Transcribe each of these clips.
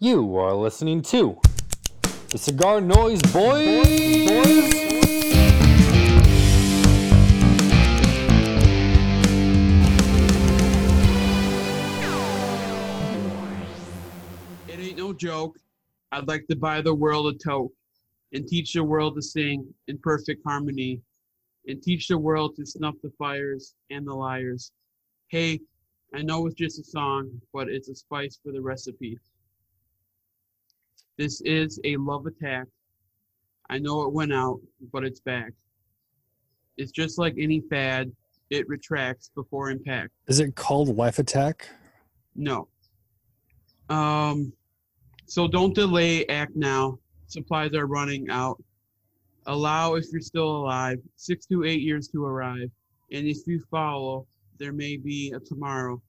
You are listening to the Cigar Noise Boys. It ain't no joke. I'd like to buy the world a toke and teach the world to sing in perfect harmony and teach the world to snuff the fires and the liars. Hey, I know it's just a song, but it's a spice for the recipe. This is a love attack. I know it went out, but it's back. It's just like any fad, it retracts before impact. Is it called Life Attack? No. Um, so don't delay, act now. Supplies are running out. Allow if you're still alive, six to eight years to arrive. And if you follow, there may be a tomorrow.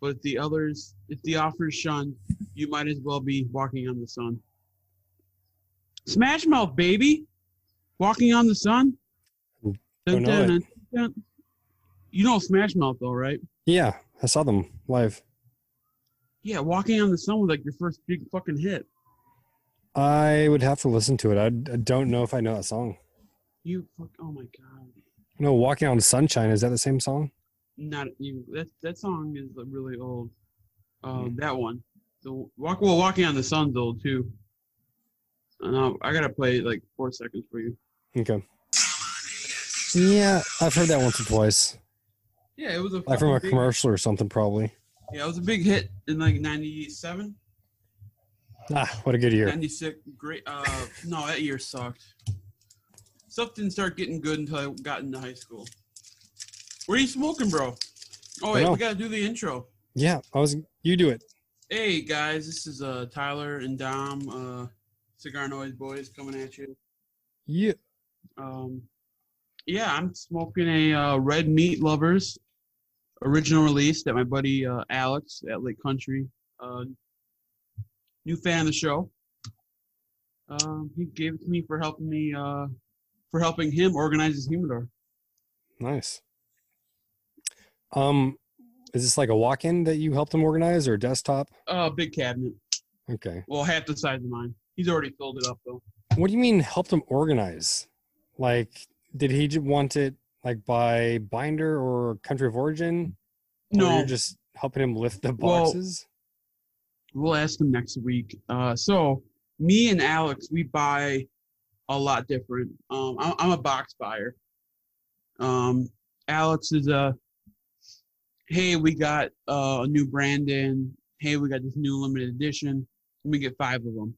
But if the others, if the offer is shunned, you might as well be walking on the sun. Smash Mouth, baby! Walking on the sun? Don't know. Dun, dun. You know Smash Mouth, though, right? Yeah, I saw them live. Yeah, Walking on the Sun was like your first big fucking hit. I would have to listen to it. I, I don't know if I know that song. You fuck. Oh my god. No, Walking on Sunshine. Is that the same song? Not you. That that song is really old. Uh, Hmm. that one. The walk. Well, Walking on the Sun's old too. Uh, I gotta play like four seconds for you. Okay. Yeah, I've heard that once or twice. Yeah, it was a Like from a big- commercial or something, probably. Yeah, it was a big hit in like '97, Ah, what a good year. '96. Great. Uh, no, that year sucked. Stuff didn't start getting good until I got into high school. What are you smoking, bro? Oh wait, we gotta do the intro. Yeah, I was. You do it. Hey guys, this is uh Tyler and Dom, uh Cigar Noise Boys coming at you. Yeah. Um yeah, I'm smoking a uh, Red Meat Lovers original release that my buddy uh, Alex at Lake Country, uh new fan of the show. Um he gave it to me for helping me uh for helping him organize his humidor. Nice. Um, is this like a walk-in that you helped him organize or a desktop? Uh big cabinet. Okay. Well half the size of mine. He's already filled it up though. What do you mean helped him organize? Like, did he want it like by binder or country of origin? Or No. you're just helping him lift the Well, boxes. We'll ask him next week. Uh, so me and Alex, we buy a lot different. Um, I'm, I'm a box buyer. Um, Alex is a, hey, we got uh, a new brand in. Hey, we got this new limited edition. Let me get five of them.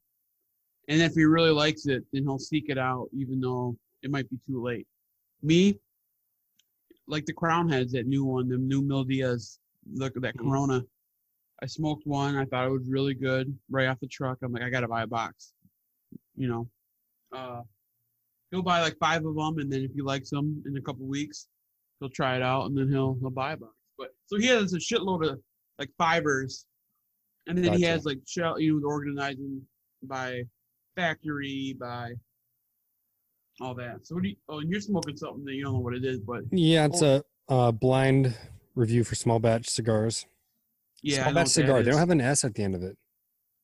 And if he really likes it, then he'll seek it out, even though it might be too late. Me, like the Crowned Heads, that new one, the new Mil Dias, look at that Mhm. Corona. I smoked one. I thought it was really good right off the truck. I'm like, I gotta buy a box. You know, uh, he'll buy like five of them, and then if he likes them in a couple weeks, he'll try it out, and then he'll he'll buy a box. So he has a shitload of like fibers, and then he has like shell, you know, organizing by factory by all that. So what do you? Oh, and you're smoking something that you don't know what it is, but Yeah, it's a uh, blind review for small batch cigars. yeah, small batch cigar. They don't have an S at the end of it.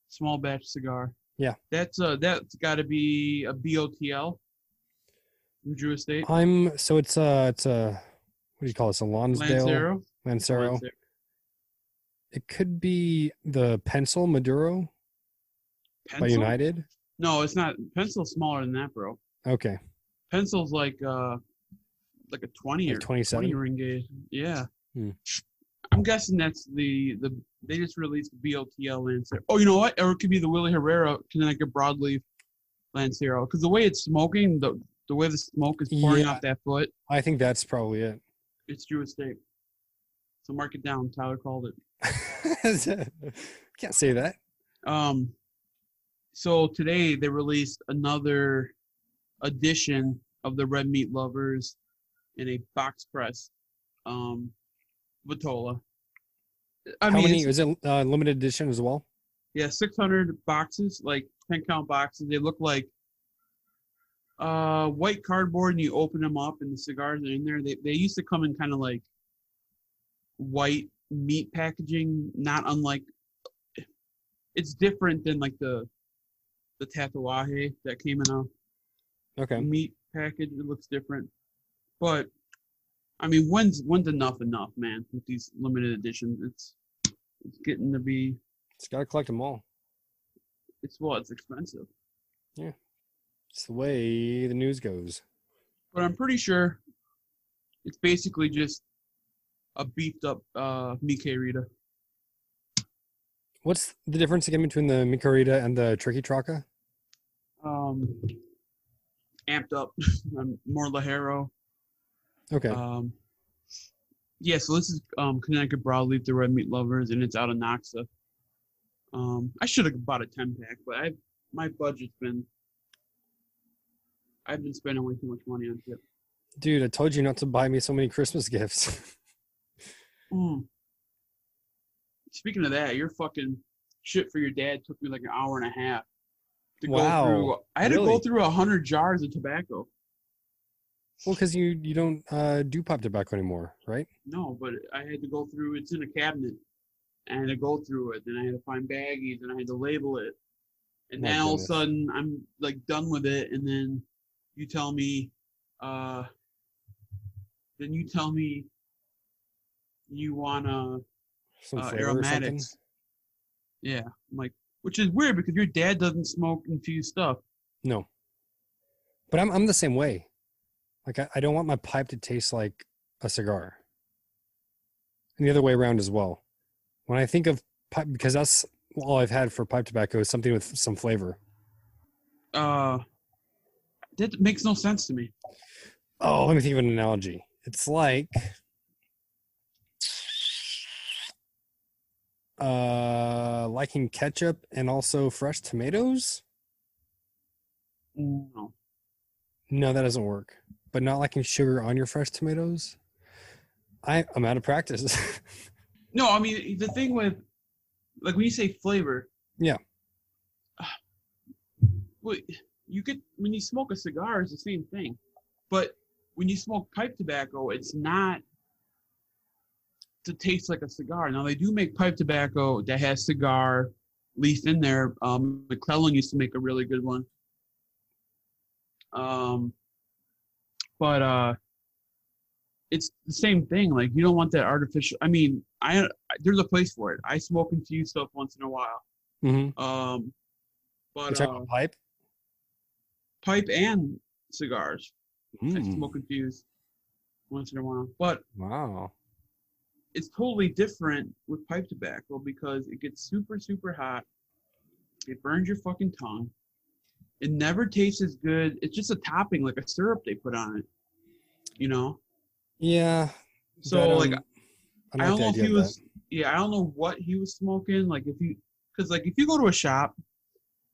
small batch cigar. Yeah. That's uh that's got to be a BOTL from Drew Estate. I'm so it's a it's a what do you call it? It's a Lonsdale. Lancero. Lancero. It could be the Pencil Maduro by United. No, it's not. Pencil's smaller than that, bro. Okay, Pencil's like uh like a twenty like or 27. twenty ring gauge. Yeah. Hmm. I'm guessing that's the the they just released the BOTL Lancero. Oh, you know what? Or it could be the Willy Herrera Connecticut Broadleaf Lancero. Because the way it's smoking, the the way the smoke is pouring Yeah. off that foot, I think that's probably it. it's Drew Estate. So mark it down. Tyler called it. Can't say that. Um, so today they released another edition of the Red Meat Lovers in a box press, um, Vitola. I How mean, many? Is it uh, limited edition as well? yeah, 600 boxes, like 10 count boxes. They look like uh, white cardboard, and you open them up, and the cigars are in there. They they used to come in kind of like white meat packaging, not unlike it's different than like the the tatuaje that came in a Okay. meat package. It looks different, but I mean, when's when's enough enough, man? With these limited editions, it's it's getting to be It's got to collect them all. it's well, it's expensive. Yeah, it's the way the news goes. But I'm pretty sure it's basically just a beefed up uh Mi Querida. What's the difference again between the Mi Querida and the Triqui Traca? Um, amped up, more ligero. Okay. Um, yeah, so this is um, Connecticut Broadleaf, the Red Meat Lovers, and it's out of NACSA. Um, I should have bought a 10 pack, but I my budget's been. I've been spending way too much money on shit. Dude, I told you not to buy me so many Christmas gifts. Mm. Speaking of that, your fucking shit for your dad took me like an hour and a half. To Wow, Go through, I had to go through a hundred jars of tobacco. well, because you you don't uh, do pipe tobacco anymore, right? No, but I had to go through. It's in a cabinet. I had to go through it. Then I had to find baggies, and I had to label it. And My then all of a sudden, I'm like done with it, and then you tell me, uh, then you tell me you wanna Some uh, something. aromatics. Yeah, I'm like, which is weird because your dad doesn't smoke infused stuff. No. But I'm I'm the same way. Like I, I don't want my pipe to taste like a cigar. And the other way around as well. When I think of pipe because that's all I've had for pipe tobacco is something with some flavor. Uh, that makes no sense to me. Oh, let me think of an analogy. It's like uh liking ketchup and also fresh tomatoes. No. No, that doesn't work. But not liking sugar on your fresh tomatoes. I I'm out of practice. No, I mean the thing with like when you say flavor. Yeah. Well, you get when you smoke a cigar, it's the same thing, but when you smoke pipe tobacco, it's not to taste like a cigar. Now they do make pipe tobacco that has cigar leaf in there. Um, McClelland used to make a really good one. Um, but uh, it's the same thing. Like you don't want that artificial. I mean, I there's a place for it. I smoke infused stuff once in a while. mm-hmm. Um, but uh, pipe? pipe and cigars. I Mm, smoke infused once in a while. But wow. It's totally different with pipe tobacco because it gets super, super hot. It burns your fucking tongue. It never tastes as good. It's just a topping, like a syrup they put on it. You know? Yeah. So but, like um, I like don't know if he was yeah, I don't know what he was smoking. Like if you because like if you go to a shop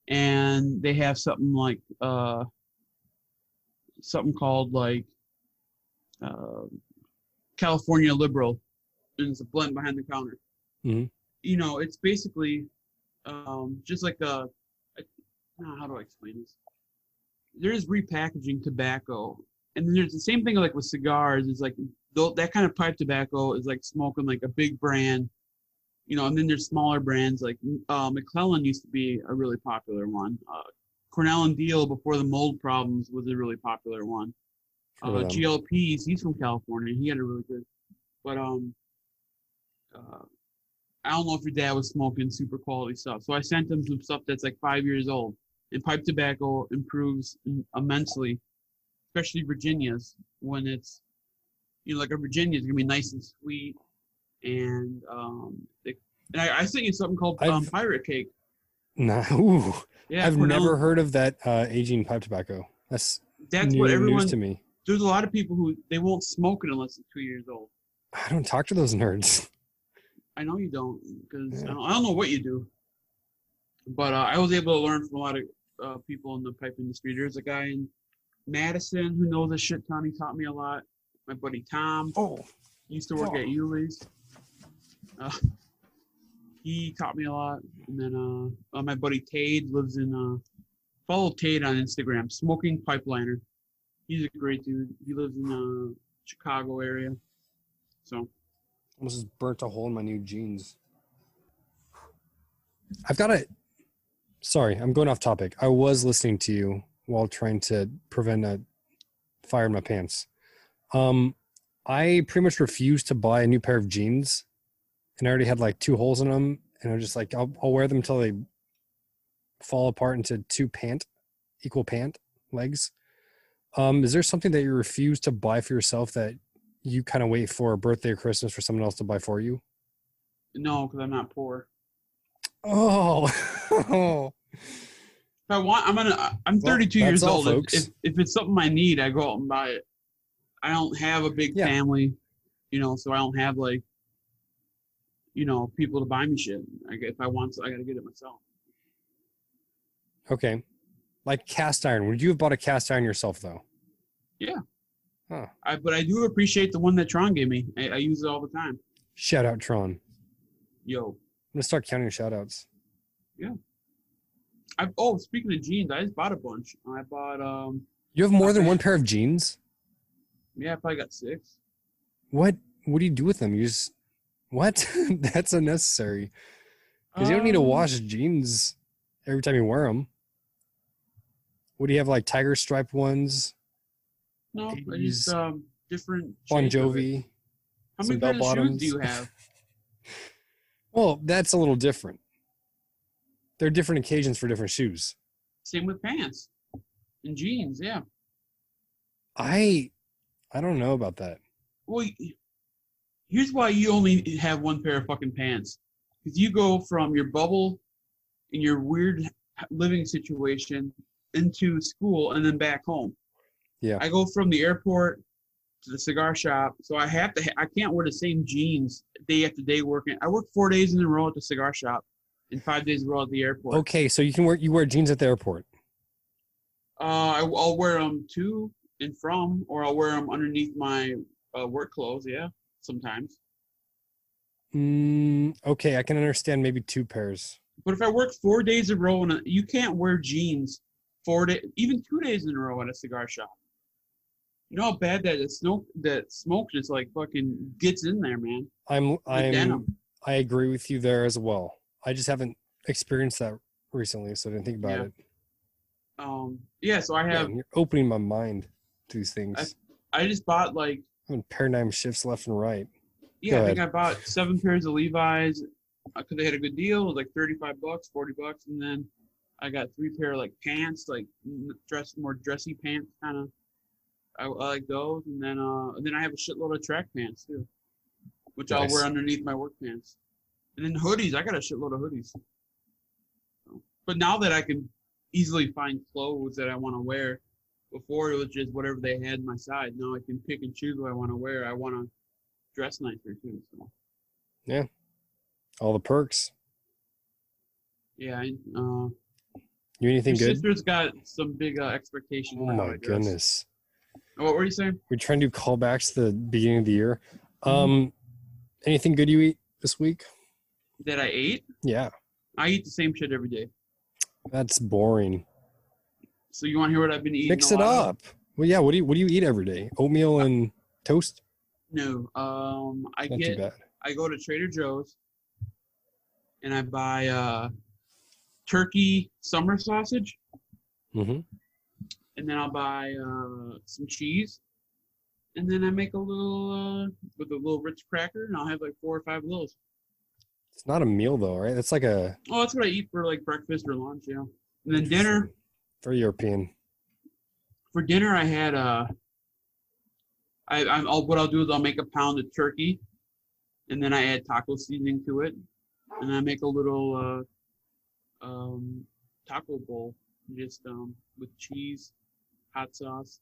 and they have something like uh something called like uh, California Liberal and it's a blend behind the counter. Mhm. You know, it's basically um just like a, a how do I explain this? There's repackaging tobacco and then there's the same thing like with cigars is like that kind of pipe tobacco is like smoking like a big brand you know and then there's smaller brands like uh, mcclelland used to be a really popular one uh, cornell and diehl before the mold problems was a really popular one uh, Heard of them. glps he's from california he had a really good but um uh, i don't know if your dad was smoking super quality stuff so i sent him some stuff that's like five years old and pipe tobacco improves immensely especially Virginia's when it's you know like a Virginia's gonna be nice and sweet and um they, and I, I sent you something called um, pirate kake. Nah, ooh, Yeah, I've never heard of that uh, aging pipe tobacco. That's That's new what everyone. to me. There's a lot of people who they won't smoke it unless it's two years old. I don't talk to those nerds. I know you don't because Yeah. I, don't, I don't know what you do, but uh, I was able to learn from a lot of uh, people in the pipe industry. There's a guy in Madison who knows a shit ton. He taught me a lot. My buddy Tom. Oh, used to work Oh. at Yuli's. Uh, he taught me a lot. And then uh, uh, my buddy Tade lives in, uh, follow Tade on Instagram, Smoking Pipeliner. He's a great dude. He lives in uh, Chicago area. So, almost burnt a hole in my new jeans. I've got a sorry, I'm going off topic. I was listening to you while trying to prevent a fire in my pants. Um, I pretty much refused to buy a new pair of jeans, and I already had like two holes in them, and I'm just like, I'll, I'll wear them until they fall apart into two pant, equal pant legs. Um, is there something that you refuse to buy for yourself that you kind of wait for a birthday or Christmas for someone else to buy for you? No, because I'm not poor. Oh, If I want, I'm gonna. I'm 32 that's years all, old. If, folks. if if it's something I need, I go out and buy it. I don't have a big Yeah. family, you know, so I don't have like, you know, people to buy me shit. I, if I want, to, I gotta get it myself. okay. Like cast iron. Would you have bought a cast iron yourself though? I, but I do appreciate the one that Tron gave me. I, I use it all the time. Shout out Tron. Yo. I'm gonna start counting shout outs. I oh speaking of jeans, I just bought a bunch. I bought um You have more than one pair of jeans? yeah, I probably got six. What what do you do with them? You just what? That's unnecessary. Because you don't need to Um, wash jeans every time you wear them. What do you have like tiger stripe ones? No, I 80s. just um different. Bon shades of it. Jovi? How many pairs of shoes bell-bottoms. do you have? Well, that's a little different. There are different occasions for different shoes. Same with pants and jeans. Yeah. I I don't know about that. Well, here's why you only have one pair of fucking pants. Because you go from your bubble in your weird living situation into school and then back home. Yeah. I go from the airport to the cigar shop, so I have to. Ha- I can't wear the same jeans day after day working. I work four days in a row at the cigar shop and five days in a row at the airport. Okay, so you can wear you wear jeans at the airport. Uh, I, I'll wear them to and from, or I'll wear them underneath my uh, work clothes. Yeah, sometimes. Mm, okay, I can understand maybe two pairs. But if I work four days in a row, and you can't wear jeans four days, even two days in a row at a cigar shop. You know how bad that is smoke that smoke just like fucking gets in there, man. I'm I'm. I agree with you there as well. I just haven't experienced that recently, so I didn't think about Yeah. it. Um, yeah. So I have. and you're opening my mind to these things. I just bought like Having paradigm shifts left and right. yeah. I think I bought seven pairs of Levi's because they had a good deal. It was like thirty-five bucks, forty bucks, and then I got three pair of like pants, like dress more dressy pants, kind of. I, I like those, and then uh, and then I have a shitload of track pants too, which I'll wear underneath my work pants, and then hoodies. I got a shitload of hoodies. So- But now that I can easily find clothes that I want to wear, before it was just whatever they had in my size. Now I can pick and choose what I want to wear. I want to dress nicer too. So Yeah, All the perks. yeah, I, uh, You anything your good? sister's got some big uh, expectations. Oh my goodness. What were you saying? We're trying to do callbacks to the beginning of the year. Mm-hmm. Um anything good you eat this week? That I ate? Yeah. I eat the same shit every day. That's boring. So you want to hear what I've been eating? Mix it lot of? up. Well yeah, what do you what do you eat every day? Oatmeal and toast? No. Um, I Not too get. bad. I go to Trader Joe's, and I buy uh, turkey summer sausage, hmm and then I'll buy uh, some cheese, and then I make a little uh, with a little Ritz cracker, and I'll have like four or five of those. It's not a meal though, right? It's like a Oh, that's what I eat for like breakfast or lunch, yeah. And then dinner, For European. for dinner I had uh I I'm I'll, what I'll do is I'll make a pound of turkey and then I add taco seasoning to it and I make a little uh um taco bowl just um with cheese, hot sauce,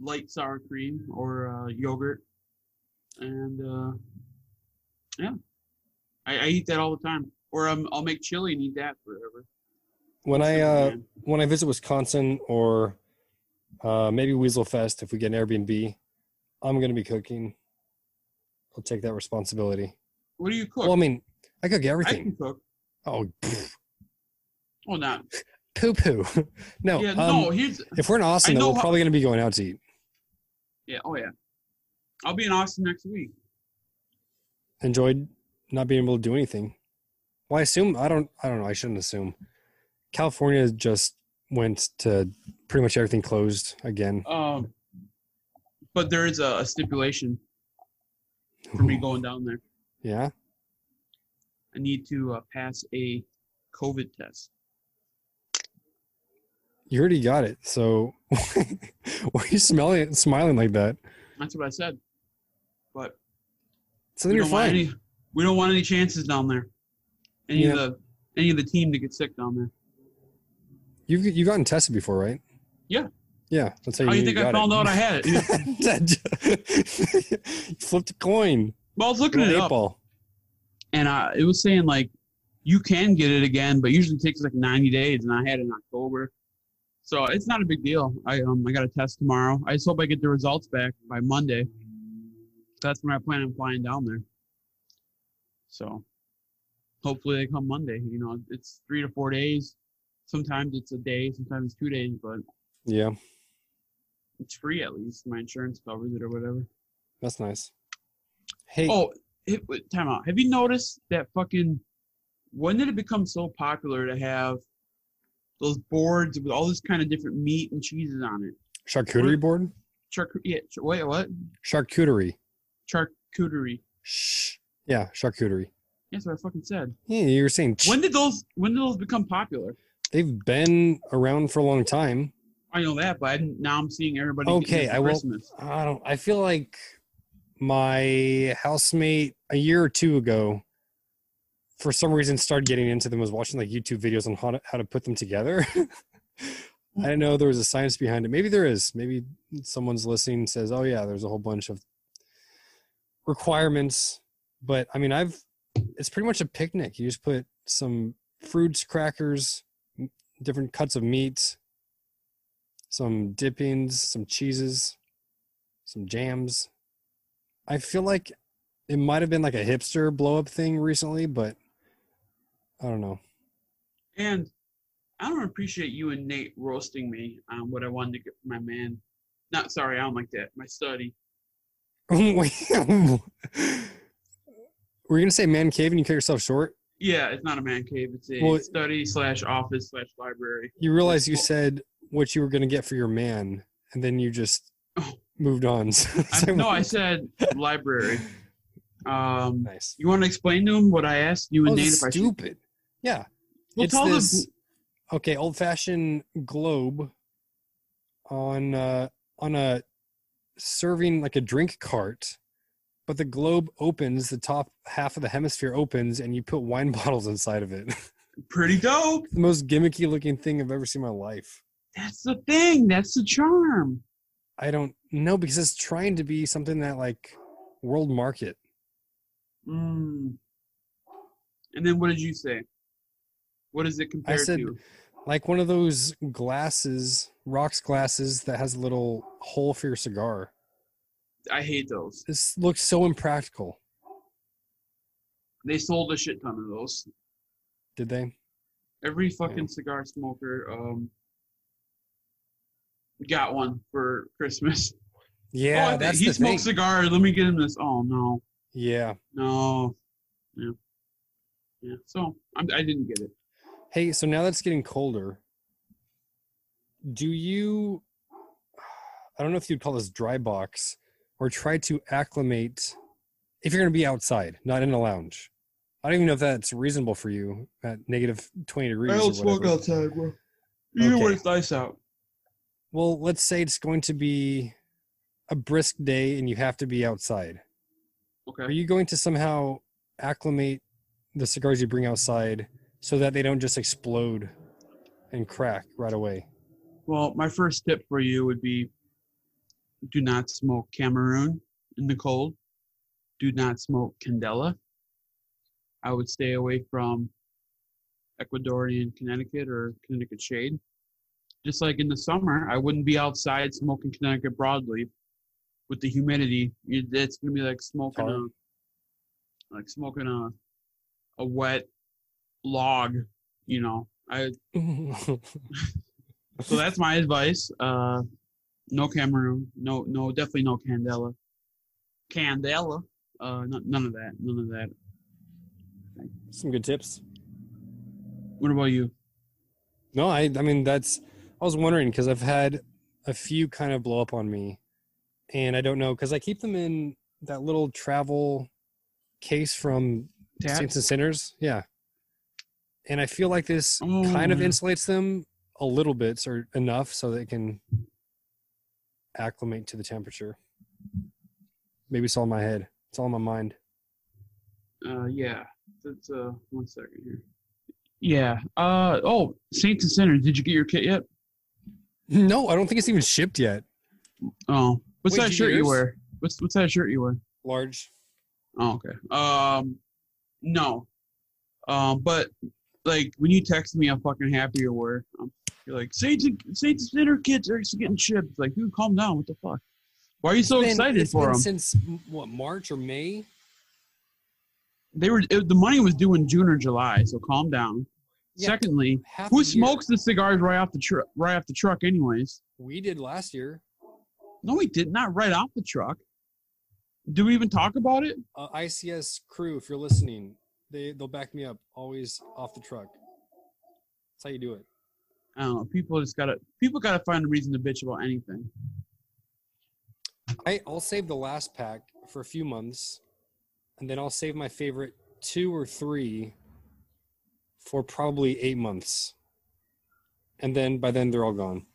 light sour cream or uh, yogurt and uh yeah. I, I eat that all the time. Or um, I'll make chili and eat that forever. When I uh when I visit Wisconsin or uh, maybe Weasel Fest, if we get an Airbnb, I'm going to be cooking. I'll take that responsibility. what do you cook? Well, I mean, I cook I everything. can cook. Oh, pff, Well, not. Poo poo. no, yeah, um, no. Here's if we're in Austin, though, we're how- probably going to be going out to eat. Yeah. Oh yeah. I'll be in Austin next week. Enjoyed not being able to do anything. Well, I assume I don't. I don't know. I shouldn't assume. California just went to pretty much everything closed again. Um, but there is a, a stipulation for me going down there. Yeah. I need to uh, pass a COVID test. You already got it. So why are you smelling smiling like that? That's what I said. But So then you're fine. any. We don't want any chances down there. Any Yeah. of the any of the team to get sick down there. You've you've gotten tested before, right? Yeah. Yeah. That's how you, How you think I got found it. out I had it? you flipped a coin. well, I was looking at it up, ball. and uh, it was saying like you can get it again, but usually it takes like 90 days, and I had it in October, so it's not a big deal. I um I got a test tomorrow. I just hope I get the results back by Monday. That's when I plan on flying down there. So hopefully they come Monday. You know, it's three to four days. Sometimes it's a day, sometimes it's two days, but Yeah, it's free at least. My insurance covers it or whatever. that's nice. Hey, Oh, it, time out. Have you noticed that fucking? When did it become so popular to have those boards with all this kind of different meat and cheeses on it? charcuterie board? Charc- yeah, ch- wait, what? Charcuterie. Charcuterie. Shh. Yeah, charcuterie. That's what I fucking said. Yeah, you were saying ch- When did those? When did those become popular? they've been around for a long time. I know that, but I didn't, now I'm seeing everybody. Okay, I will- Christmas. I don't. I feel like my housemate a year or two ago, for some reason, started getting into them. Was watching like YouTube videos on how to how to put them together. I didn't know there was a science behind it. Maybe there is. Maybe someone's listening says, "Oh yeah, there's a whole bunch of requirements." But I mean, I've it's pretty much a picnic. You just put some fruits, crackers, different cuts of meat, some dippings, some cheeses, some jams. I feel like it might have been like a hipster blow up thing recently, but I don't know. And I don't appreciate you and Nate roasting me on what I wanted to get for my man. Not sorry, I don't like that. My study. Were you gonna say man cave and you cut yourself short? Yeah, it's not a man cave. It's a Well- study slash office slash library. You realize you said what you were gonna get for your man, and then you just Oh. moved on. I, no, I said library. Um, nice. you want to explain to him what I asked you and Oh, Nate? If I should, stupid. Yeah. well, it's this okay, old fashioned globe on uh on a serving like a drink cart, but the globe opens, the top half of the hemisphere opens, and you put wine bottles inside of it. Pretty dope. the most gimmicky looking thing I've ever seen in my life. That's the thing. That's the charm. I don't know because it's trying to be something that like world market. Mm. And then what did you say? What is it compared said- to? Like one of those glasses, rocks glasses that has a little hole for your cigar. I hate those. This looks so impractical. They sold a shit ton of those. Did they? Every fucking cigar smoker um got one for Christmas. Yeah, oh, that's he the smokes cigars. Let me get him this. Oh no, Yeah. no, yeah, yeah. So I'm, I didn't get it. Hey, so now that it's getting colder, do you? I don't know if you'd call this dry box or try to acclimate if you're going to be outside, not in a lounge. I don't even know if that's reasonable for you at negative 20 degrees. or whatever. outside, bro. Even Okay. when it's nice out. Well, let's say it's going to be a brisk day and you have to be outside. Okay. Are you going to somehow acclimate the cigars you bring outside so that they don't just explode and crack right away? Well, my first tip for you would be do not smoke Cameroon in the cold. Do not smoke Candela. I would stay away from Ecuadorian Connecticut or Connecticut Shade. Just like in the summer, I wouldn't be outside smoking Connecticut broadleaf with the humidity. It's gonna be like smoking a like smoking a a wet log. You know, I so that's my advice. Uh, no Cameroon. No, no, definitely no Candela. Candela. Uh, no, none of that. None of that. Some good tips. What about you? No, I I mean that's I was wondering because I've had a few kind of blow up on me, and I don't know because I keep them in that little travel case from Tabs? Saints and Sinners. Yeah, and I feel like this kind of Oh. insulates them a little bit or enough so they can acclimate to the temperature. Maybe it's all in my head. It's all in my mind. Uh, yeah. That's uh, one second here. Yeah. Uh oh, Saints and Sinners. Did you get your kit yet? No, I don't think it's even shipped yet. Oh, what's Wait, that you shirt get you wear? What's what's that shirt you wear? Large. Oh, okay. Um, no. Um, but like when you text me, I'm fucking happy you were. You're like Saints and Saints and kids are getting shipped. Like, dude, calm down. What the fuck? Why are you so been- excited for them? since what March or May? They were it, the money was due in June or July, so calm down. Yeah. Secondly, who a year. smokes the cigars right off the truck? Right off the truck, anyways. We did last year. No, we did not right off the truck. Do we even talk about it? Uh, ICS crew, if you're listening, they they'll back me up. Always off the truck. That's how you do it. I don't know. People just gotta people gotta find a reason to bitch about anything. I, I'll save the last pack for a few months, and then I'll save my favorite two or three for probably eight months, and then by then they're all gone.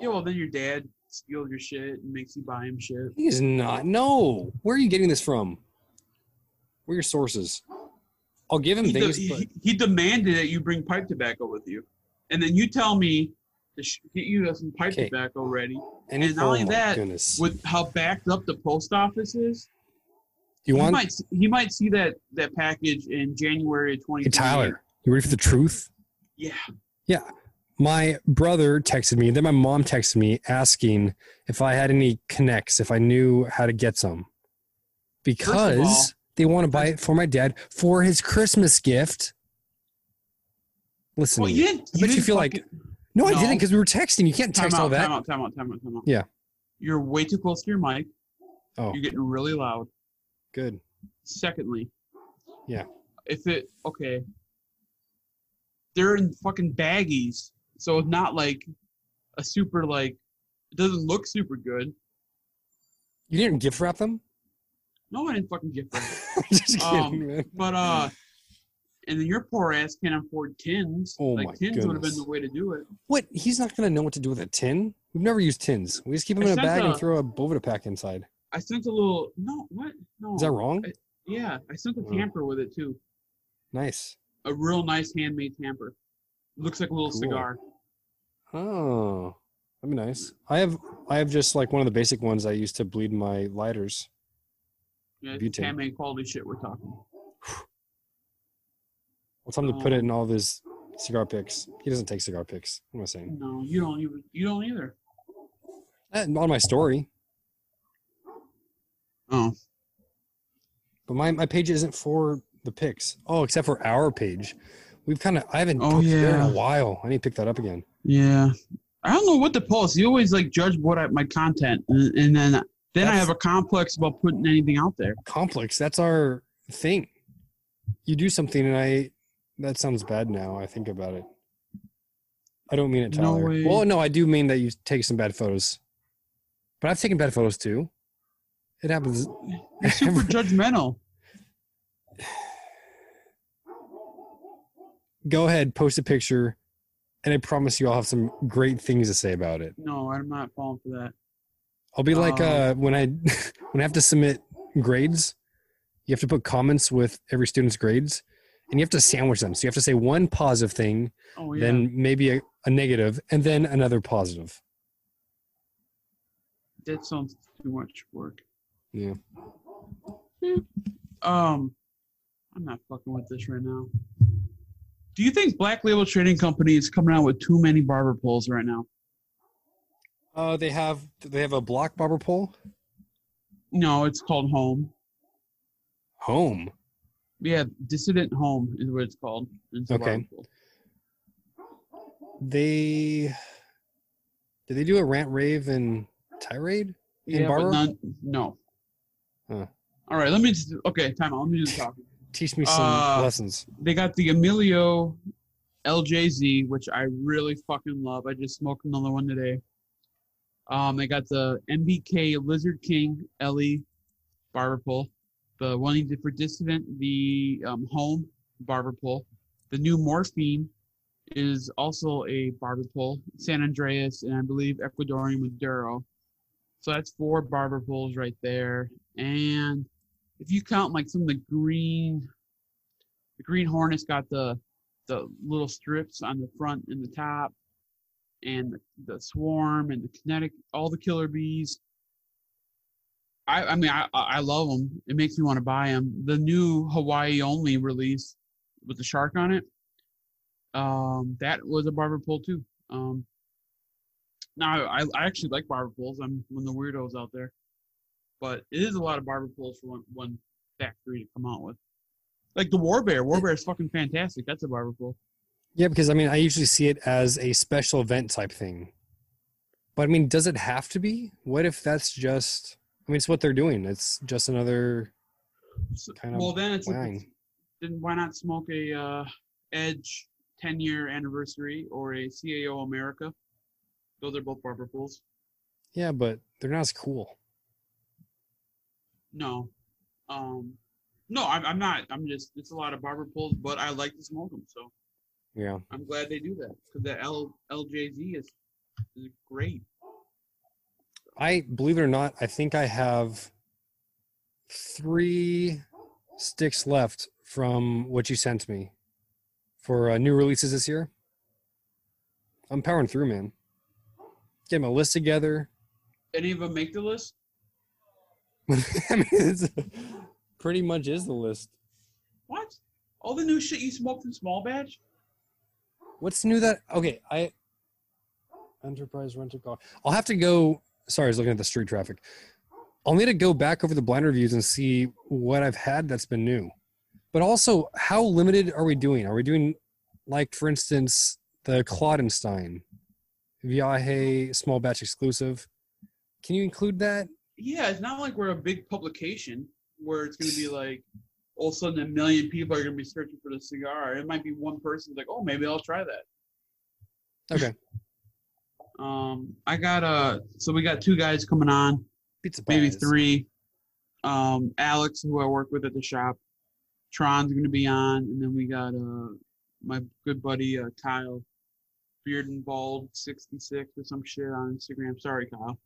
Yeah, well then your dad steals your shit and makes you buy him shit. He's not. No. Where are you getting this from? Where are your sources? I'll give him He, de- things, he, but he demanded that you bring pipe tobacco with you, and then you tell me to sh- get you some pipe Okay. tobacco ready. and, and not only oh that, goodness. With how backed up the post office is, you he want might he might see that that package in January of twenty. Hey, Tyler? You ready for the truth? Yeah. Yeah. My brother texted me, then my mom texted me asking if I had any connects, if I knew how to get some. Because they want to buy it for my dad for his Christmas gift. Listen, Well, you didn't. I bet you feel like- no, I no. didn't because we were texting. You can't time text out, all that. Time out, time out, time out, time out. Yeah. You're way too close to your mic. Oh, You're getting really loud. good. Secondly, Yeah. If it okay, they're in fucking baggies, so it's not like a super like. It doesn't look super good. You didn't gift wrap them? No, I didn't fucking get that. Just kidding, Um, man. But uh, and then your poor ass can't afford tins. Oh like my tins would have been the way to do it. What? He's not going to know what to do with a tin. We've never used tins. We just keep them I in a bag and throw a Boveda pack inside. I sent a little. No, what? No. Is that wrong? I- Yeah, I sent a Oh. tamper with it too. Nice. A real nice handmade tamper. Looks like a little Cool. cigar. Oh, that'd be nice. I have I have just like one of the basic ones I use to bleed my lighters. Yeah, it's handmade quality shit we're talking. I'll tell him to put it Um, in all of his cigar picks. He doesn't take cigar picks. What am I saying? No, you don't even. You don't either. Eh, Not on my story, Oh, but my my page isn't for the picks. Oh, except for our page. We've kind of I haven't Oh, posted there in a while. I need to pick that up again. yeah. I don't know what to post. You always like judge what I, my content, and, and then then I have a complex about putting anything out there. Complex. That's our thing. You do something, and I. That sounds bad now. I think about it. I don't mean it, No Tyler. way. well, no, I do mean that you take some bad photos. But I've taken bad photos too. It happens. You're super judgmental. Go ahead, post a picture, and I promise you, I'll have some great things to say about it. No, I'm not falling for that. I'll be like Um, uh, when I when I have to submit grades, you have to put comments with every student's grades, and you have to sandwich them. So you have to say one positive thing, Oh yeah. then maybe a, a negative, and then another positive. that sounds too much work. Yeah. Um, I'm not fucking with this right now. Do you think Black Label Trading Company is coming out with too many barber poles right now? Uh, they have they have a block barber pole. No, it's called Home. Home. Yeah, Dissident Home is what it's called. It's Okay. They did they do a rant rave and tirade? In Yeah, barber? none, no. Huh. All right, let me just okay. Time out. Let me just talk. Teach me some Uh, lessons. They got the Emilio LJZ, which I really fucking love. I just smoked another one today. Um, they got the MBK Lizard King LE barber pole, the one for Dissident, the um, Home barber pole. The new Morphine is also a barber pole, San Andreas, and I believe Ecuadorian Maduro. So that's four barber poles right there. And if you count like some of the green, the Green Hornet's got the the little strips on the front and the top, and the, swarm and the kinetic, all the killer bees. I, I mean, I, I love them. It makes me want to buy them. The new Hawaii only release with the shark on it, um, that was a barber pole too. Um, now I, I actually like barber poles. I'm one of the weirdos out there, but it is a lot of barber poles for one, one factory to come out with. Like the War Bear. War Bear is fucking fantastic. That's a barber pole. Yeah, because I mean, I usually see it as a special event type thing. But I mean, does it have to be? What if that's just? I mean, it's what they're doing. It's just another kind of well, then it's like, then why not smoke a uh, Edge 10 year anniversary or a CAO America? Those are both barber poles. Yeah, but they're not as cool. No, um, no, I'm, I'm not. I'm just it's a lot of barber poles, but I like to smoke them, so Yeah. I'm glad they do that because the L LJZ is is great. I believe it or not, I think I have three sticks left from what you sent me for uh, new releases this year. I'm powering through, man. Get my list together. Any of them make the list? I mean, it's pretty much is the list. What? All the new shit you smoked in small batch? What's new that? Okay, I Enterprise rental car. I'll have to go. Sorry, I was looking at the street traffic. I'll need to go back over the blind reviews and see what I've had that's been new. But also, how limited are we doing? Are we doing, like, for instance, the Claudenstein Viaje small batch exclusive? Can you include that? Yeah, it's not like we're a big publication where it's gonna be like all of a sudden a million people are gonna be searching for the cigar. It might be one person's like, oh, maybe I'll try that. Okay. Um, I got uh, so we got two guys coming on, Pizza maybe pies. three. Um, Alex, who I work with at the shop, Tron's gonna be on, and then we got uh, my good buddy uh, Kyle, Beard and Bald sixty six or some shit on Instagram. Sorry, Kyle.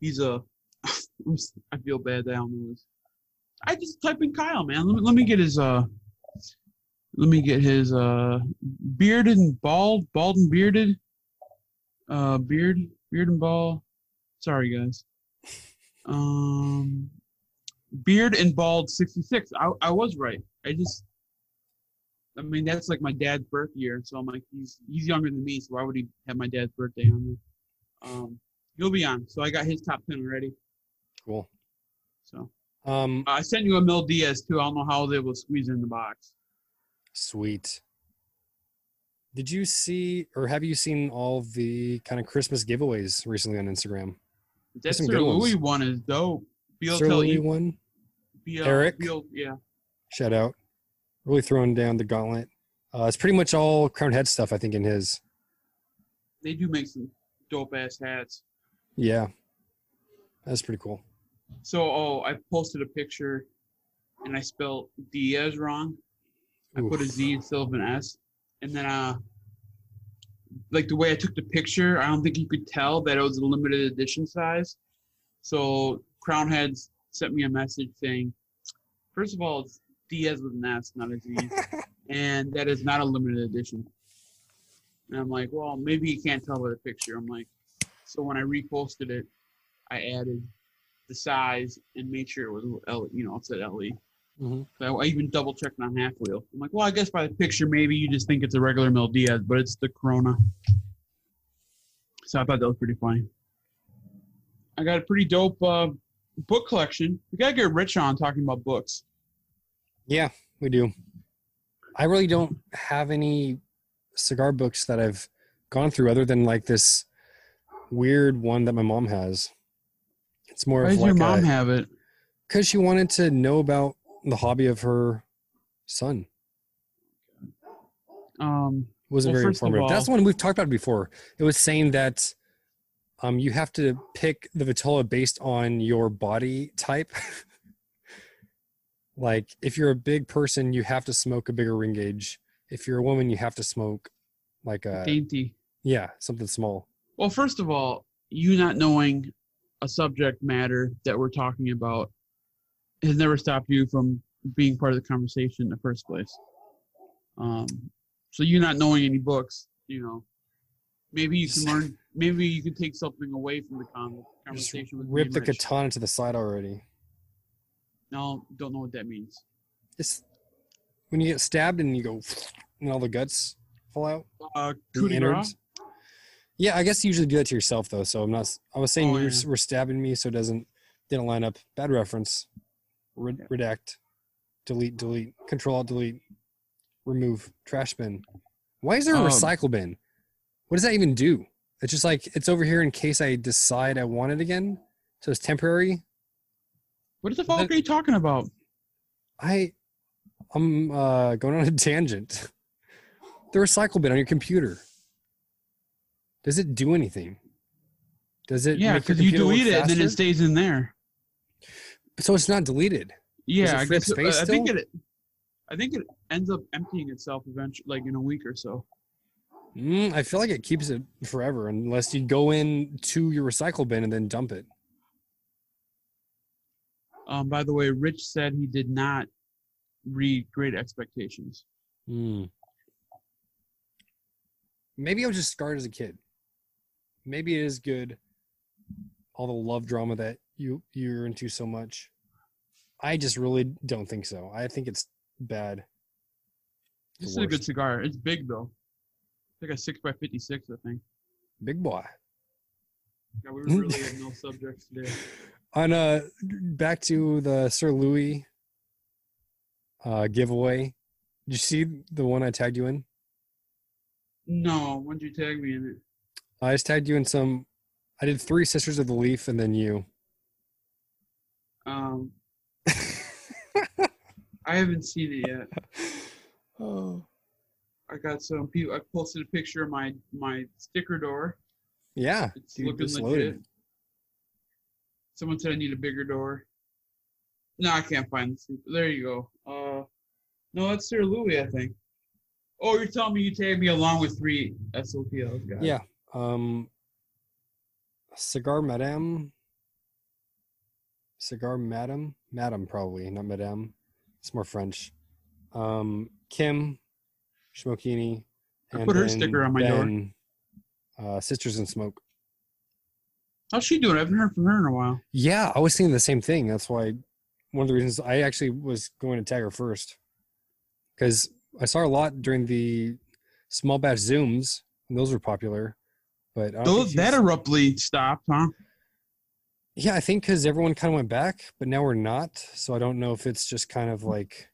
He's a. I feel bad that I don't know his. I just type in Kyle, man. Let me let me get his uh. Let me get his uh bearded and bald, bald and bearded. Uh, beard, beard and bald. Sorry, guys. Um, beard and bald 66. I, I was right. I just, I mean, that's like my dad's birth year. So I'm like, he's he's younger than me. So why would he have my dad's birthday on there? Um, he'll be on. So I got his top 10 already. Cool. So Um, I sent you a Mil Dias too. I don't know how they will squeeze in the box. Sweet. Did you see or have you seen all the kind of Christmas giveaways recently on Instagram? That some Sir good ones. Louis one is dope. Beal Sir tell Louis you, one, Beal, Eric? Beal, yeah. shout out. Really throwing down the gauntlet. Uh, it's pretty much all crown head stuff, I think, in his. They do make some dope ass hats. Yeah, that's pretty cool. So, oh, I posted a picture and I spelled Diaz wrong. I put a Oof. Z instead of an S. And then, uh, like the way I took the picture, I don't think you could tell that it was a limited edition size. So, Crowned Heads sent me a message saying, first of all, it's Dias with an S, not a Z. and that is not a limited edition. And I'm like, well, maybe you can't tell by the picture. I'm like, so when I reposted it, I added the size and made sure it was L, you know, it said LE. Mhm. So I even double checked on half wheel. I'm like, well, I guess by the picture, maybe you just think it's a regular Mil Dias, but it's the Corona. So I thought that was pretty funny. I got a pretty dope uh, book collection. We gotta get Rich on talking about books. Yeah, we do. I really don't have any cigar books that I've gone through other than like this weird one that my mom has. It's more Why of does your mom a, have it? because she wanted to know about the hobby of her son. Um, wasn't Well, very informative. That's all- the one we've talked about before. It was saying that um, you have to pick the Vitola based on your body type. like if you're a big person, you have to smoke a bigger ring gauge. If you're a woman, you have to smoke like a Dainty. yeah something small. Well, first of all, you not knowing a subject matter that we're talking about has never stopped you from being part of the conversation in the first place. Um, so you not knowing any books, you know, maybe you can learn. Maybe you can take something away from the con- Just conversation with rip the Rich. katana to the side already. No, don't know what that means. It's when you get stabbed and you go and all the guts fall out. Uh, coup de. Yeah, I guess you usually do that to yourself though. So I'm not. I was saying Oh, you yeah. were stabbing me, so it doesn't didn't line up. Bad reference. Red, Yeah. Redact. Delete. Delete. Control. Alt. Delete. Remove. Trash bin. Why is there a Um, recycle bin? What does that even do? It's just like it's over here in case I decide I want it again. So it's temporary. What the fuck That- are you talking about? I, I'm uh, going on a tangent. The recycle bin on your computer. Does it do anything? Does it? Yeah, because you delete it and then it stays in there. So it's not deleted. Yeah, I guess. space I think it. I think it ends up emptying itself eventually, like in a week or so. Mm, I feel like it keeps it forever unless you go in to your recycle bin and then dump it. Um, by the way, Rich said he did not read Great Expectations. Mm. Maybe I was just scarred as a kid. Maybe it is good. All the love drama that you you're into so much. I just really don't think so. I think it's bad. This is a good cigar. It's big though. It's like a six by fifty six, I think. Big boy. Yeah, we really have no subjects today. On uh back to the Sir Louis uh giveaway. Did you see the one I tagged you in? No, when did you tag me in it? I just tagged you in some I did three sisters of the leaf and then you. Um, I haven't seen it yet. oh. I got some people. I posted a picture of my my sticker door. Yeah. It's Dude, looking legit. loaded. Someone said I need a bigger door. No, I can't find this. There you go. Uh, no, that's Sir Louis, I think. Oh, you're telling me you tagged me along with three SOPLs, guys. Yeah. Um Cigar Madame. Cigar Madame. Madame probably, not Madame. It's more French. Um Kim Schmokini. I put her sticker on my door. door. Uh Sisters in Smoke. How's she doing? I haven't heard from her in a while. Yeah, I was seeing the same thing. That's why one of the reasons I actually was going to tag her first. Because I saw her a lot during the small batch zooms, and those were popular. But think Those that abruptly stopped, huh? Yeah, I think because everyone kind of went back, but now we're not. So I don't know if it's just kind of like,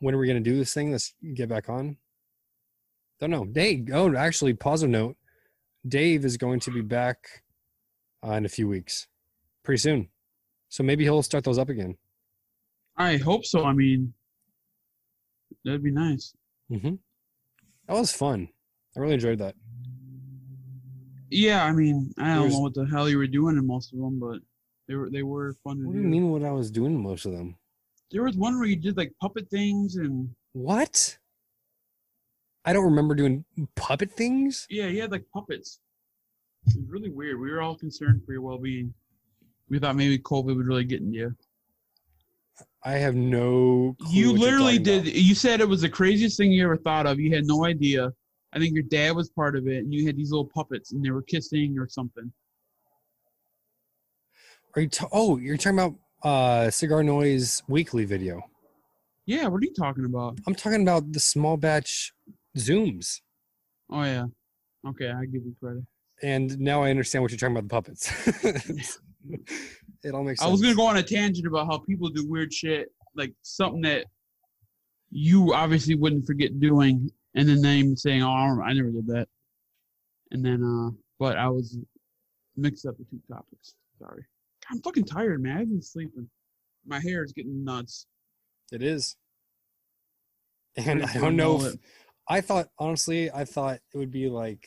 when are we going to do this thing? Let's get back on. Don't know. Dave. Oh, actually, positive note. Dave is going to be back uh, in a few weeks, pretty soon. So maybe he'll start those up again. I hope so. I mean, that'd be nice. hmm That was fun. I really enjoyed that. Yeah, I mean, I don't There's- know what the hell you were doing in most of them, but they were they were fun to What do. do you mean? What I was doing in most of them? There was one where you did like puppet things and What? I don't remember doing puppet things. yeah, you had like puppets. It was really weird. We were all concerned for your well being. We thought maybe COVID would really get in you. I have no. clue You literally did. about. You said it was the craziest thing you ever thought of. You had no idea. I think your dad was part of it, and you had these little puppets, and they were kissing or something. Are you? Ta- oh, you're talking about uh, Cigar Noise weekly video. Yeah, what are you talking about? I'm talking about the small batch zooms, Oh yeah. Okay, I give you credit. and now I understand what you're talking about the puppets. it all makes sense. I was gonna go on a tangent about how people do weird shit, like something that you obviously wouldn't forget doing, and then them saying, "Oh, I I never did that," and then, uh, but I was mixed up the two topics. Sorry, I'm fucking tired, man. I've been sleeping. My hair is getting nuts. It is. And I Pretty don't know if I thought honestly, I thought it would be like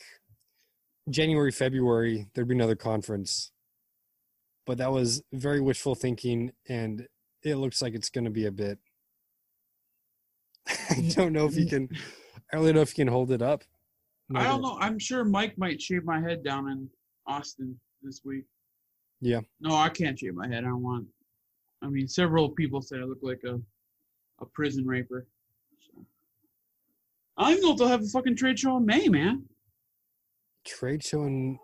January, February, there'd be another conference. But that was very wishful thinking and it looks like it's gonna be a bit I don't know if you can I don't know if you can hold it up. I don't know. I'm sure Mike might shave my head down in Austin this week. Yeah. No, I can't shave my head. I don't want. I mean, several people say I look like a a prison raper. So. I don't know if they'll have a fucking trade show in May, man. Trade show and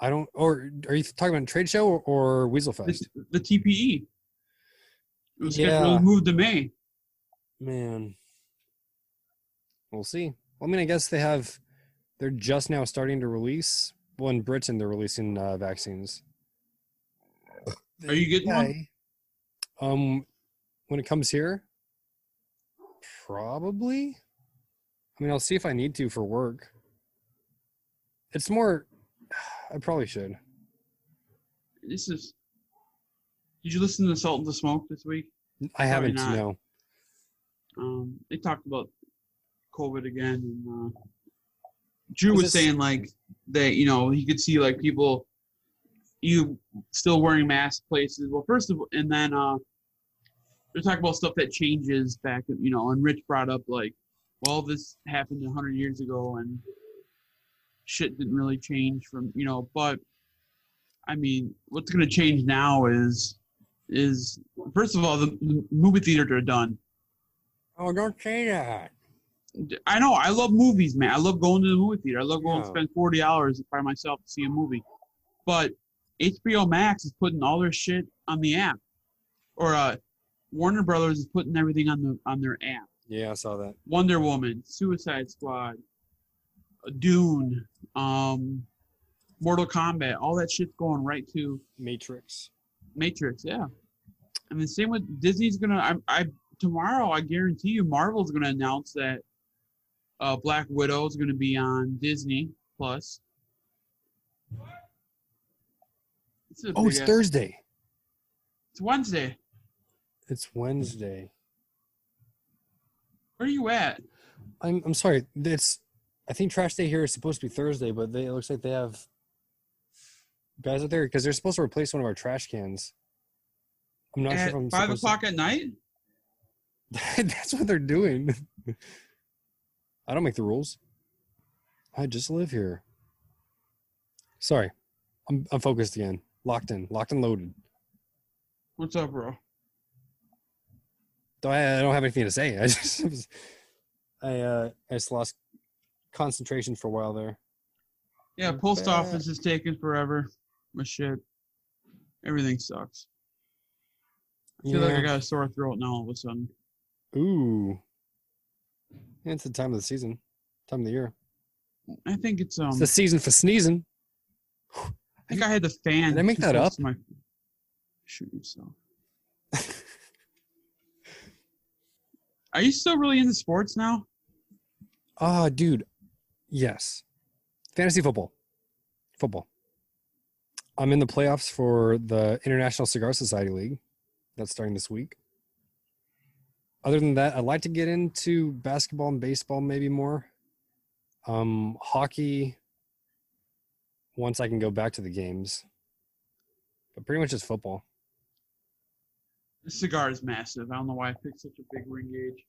I don't or are you talking about trade show or, or Weasel Fest? The, the TPE. It was Yeah. scheduled to move to May. Man. We'll see. I mean, I guess they have. They're just now starting to release. Well, in Britain, they're releasing uh, vaccines. Are you getting one? Um, when it comes here, probably. I mean, I'll see if I need to for work. It's more. I probably should. This is. Did you listen to Sultans of Smoke this week? I haven't. not. No. Um, they talked about COVID again, and uh, Drew Was was saying like that. You know, he could see like people, you still wearing masks places. Well, first of all, and then uh, they're talking about stuff that changes back. You know, and Rich brought up like, well, this happened a hundred years ago, and shit didn't really change from you know. But I mean, what's going to change now is is first of all the, the movie theaters are done. Oh, don't say that. I know. I love movies, man. I love going to the movie theater. I love going to spend forty hours by myself to see a movie. But HBO Max is putting all their shit on the app, or uh, Warner Brothers is putting everything on the on their app. Yeah, I saw that. Wonder Woman, Suicide Squad, Dune, um, Mortal Kombat, all that shit's going right to Matrix. Matrix. Yeah, and the same with Disney's gonna. I, I tomorrow, I guarantee you, Marvel's gonna announce that uh, Black Widow is gonna be on Disney Plus. It's Oh, it's ass- Thursday. It's Wednesday. It's Wednesday. Where are you at? I'm I'm sorry. It's I think trash day here is supposed to be Thursday, but they, it looks like they have guys out there because they're supposed to replace one of our trash cans. I'm not at sure if I'm five o'clock at night. That's what they're doing. I don't make the rules. I just live here. Sorry, I'm I'm focused again. Locked in, locked and loaded. What's up, bro? Though I, I don't have anything to say. I just I uh I just lost concentration for a while there. Yeah, post bad. office is taking forever. My shit. Everything sucks. I feel like I got a sore throat now all of a sudden. Ooh. Yeah, it's the time of the season, time of the year. I think it's um. It's the season for sneezing. I think I had the fan. Did I make that up? My... Shoot yourself. Are you still really into sports now? Ah, dude. Yes. Fantasy football. Football. I'm in the playoffs for the International Cigar Society League. That's starting this week. Other than that, I'd like to get into basketball and baseball maybe more. Um, hockey once I can go back to the games. But pretty much just football. The cigar is massive. I don't know why I picked such a big ring gauge.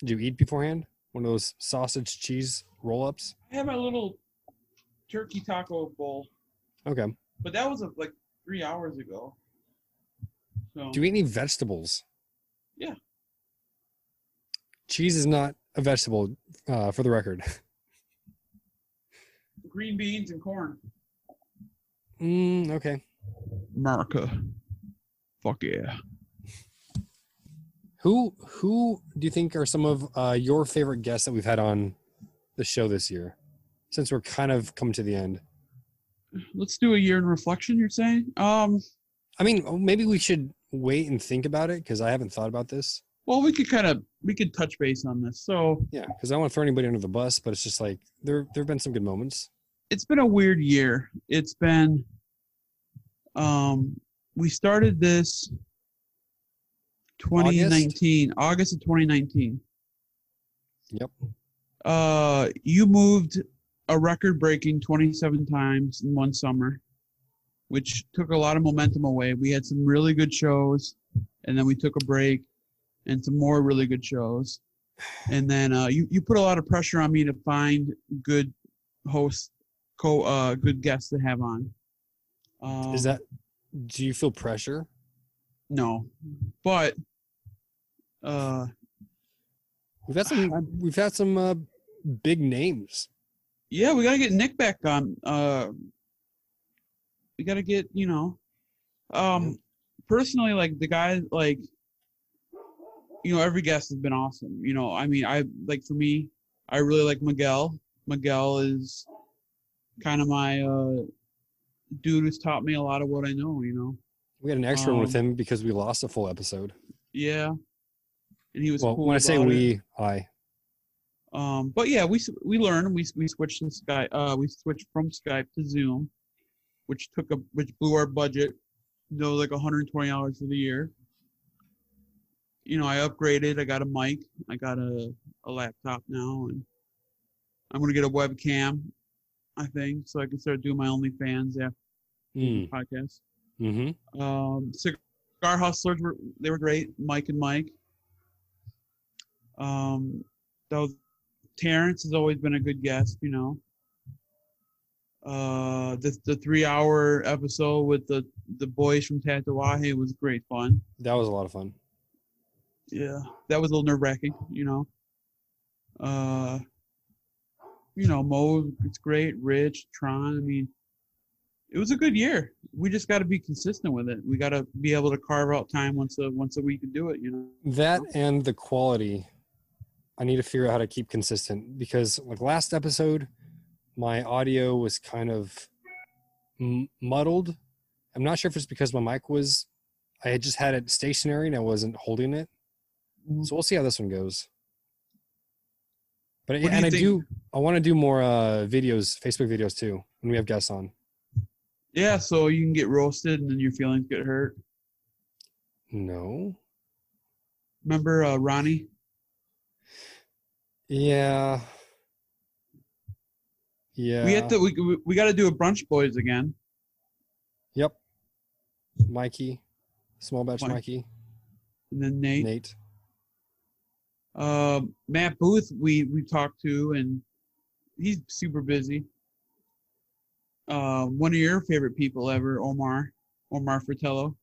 Did you eat beforehand? One of those sausage cheese roll ups? I have my little turkey taco bowl, Okay. but that was uh, like three hours ago. So Do you eat any vegetables? Yeah. Cheese is not a vegetable, uh, for the record. green beans and corn. Mm, okay. America. Fuck yeah. Who who do you think are some of uh, your favorite guests that we've had on the show this year? Since we're kind of coming to the end. Let's do a year in reflection. You're saying? Um. I mean, oh, maybe we should wait and think about it because I haven't thought about this. Well, we could kind of we could touch base on this. So Yeah, because I don't want to throw anybody under the bus, but it's just like there there have been some good moments. it's been a weird year. It's been. Um, we started this. 2019, August, of 2019. Yep. Uh, you moved a record-breaking 27 times in one summer, which took a lot of momentum away. We had some really good shows, and then we took a break, and some more really good shows, and then uh, you you put a lot of pressure on me to find good hosts, co uh, good guests to have on. Um, Is that? Do you feel pressure? no? But uh, We've had some. We've had some uh, big names. yeah, we gotta get Nick back on. Uh, we gotta get you know, um, personally, like the guy, like you know, every guest has been awesome. You know, I mean, I like for me, I really like Miguel. Miguel is kind of my uh, dude who's taught me a lot of what I know. You know, We had an extra one with Um, him because we lost a full episode. yeah, and he was Well, cool when I say about it. we, I. Um, but yeah, we we learned we we switched to Skype. Uh, we switched from Skype to Zoom, which took a which blew our budget. You know, like 120 dollars for the year. You know, I upgraded. I got a mic. I got a a laptop now, and I'm gonna get a webcam. I think so I can start doing my OnlyFans after Mm, the podcast. mm-hmm. Um, Cigar Hustlers were they were great. Mike and Mike. Um, that was Terrence has always been a good guest, you know. Uh, the the three hour episode with the the boys from Tatuaje was great fun. That was a lot of fun. Yeah, that was a little nerve wracking, you know. Uh, you know, Mo, it's great. Rich, Tron. I mean, it was a good year. We just got to be consistent with it. We got to be able to carve out time once a once a week and do it. You know. That and the quality. I need to figure out how to keep consistent because, like last episode, my audio was kind of m- muddled. I'm not sure if it's because my mic was, I had just had it stationary and I wasn't holding it. Mhm. So we'll see how this one goes. But What and you I think- do, I want to do more uh, videos, Facebook videos too, when we have guests on. Yeah, so you can get roasted and then your feelings get hurt. No. Remember uh, Ronnie? Yeah. Yeah. We have to. We we, we got to do a brunch boys again. Yep. Mikey, small batch Mike. Mikey, And then Nate. Nate. Uh, Matt Booth, we we talked to, and he's super busy. Uh, one of your favorite people ever, Omar, Omar Fratello.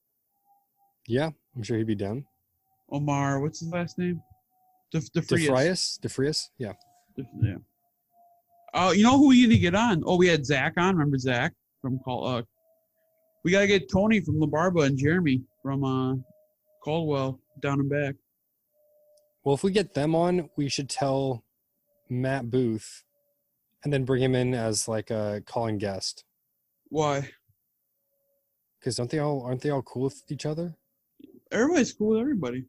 Yeah, I'm sure he'd be down. Omar, what's his last name? De, DeFrias. DeFrias, yeah. Def- Yeah. Oh, you know who we need to get on? Oh, we had Zach on. Remember Zach from Call? Uh, we gotta get Tony from La Barba and Jeremy from uh, Caldwell down and back. Well, if we get them on, we should tell Matt Booth, and then bring him in as like a calling guest. Why? Because don't they all aren't they all cool with each other? Everybody's cool with everybody.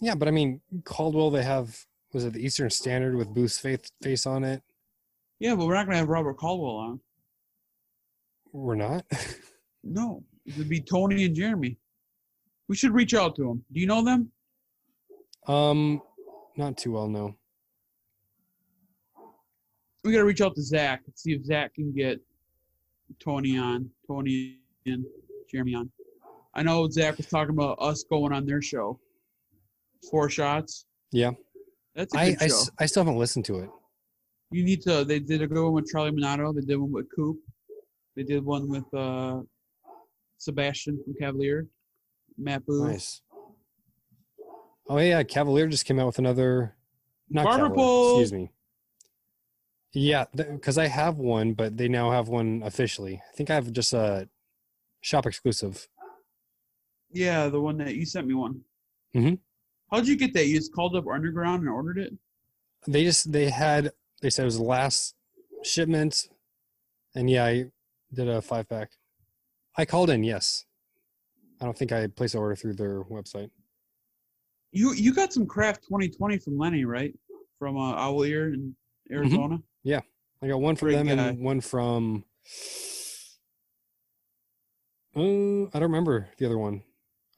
Yeah, but I mean Caldwell, they have was it the Eastern Standard with Booth's face face on it? Yeah, but we're not gonna have Robert Caldwell on. We're not. No, it would be Tony and Jeremy. We should reach out to them. Do you know them? Um, not too well. No. We gotta reach out to Zach and see if Zach can get Tony on, Tony and Jeremy on. I know Zach was talking about us going on their show. Four shots. Yeah. That's a I, good I, show. I still haven't listened to it. you need to. They did a good one with Charlie Minato. They did one with Coop. They did one with uh, Sebastian from Cavalier. Matt Booth. Nice. Oh yeah, Cavalier just came out with another. Not Barber Cavalier, pole. excuse me. Yeah, because I have one, but they now have one officially. I think I have just a shop exclusive. Yeah, the one that you sent me one. Mhm. How'd you get that? You just called up Underground and ordered it? They just they had they said it was the last shipment, and yeah, I did a five pack. I called in, yes. I don't think I placed an order through their website. You you got some craft 2020 from Lenny, right? From uh, Owl Ear in Arizona. Yeah. I got one from them guy. and one from. Uh, I don't remember the other one.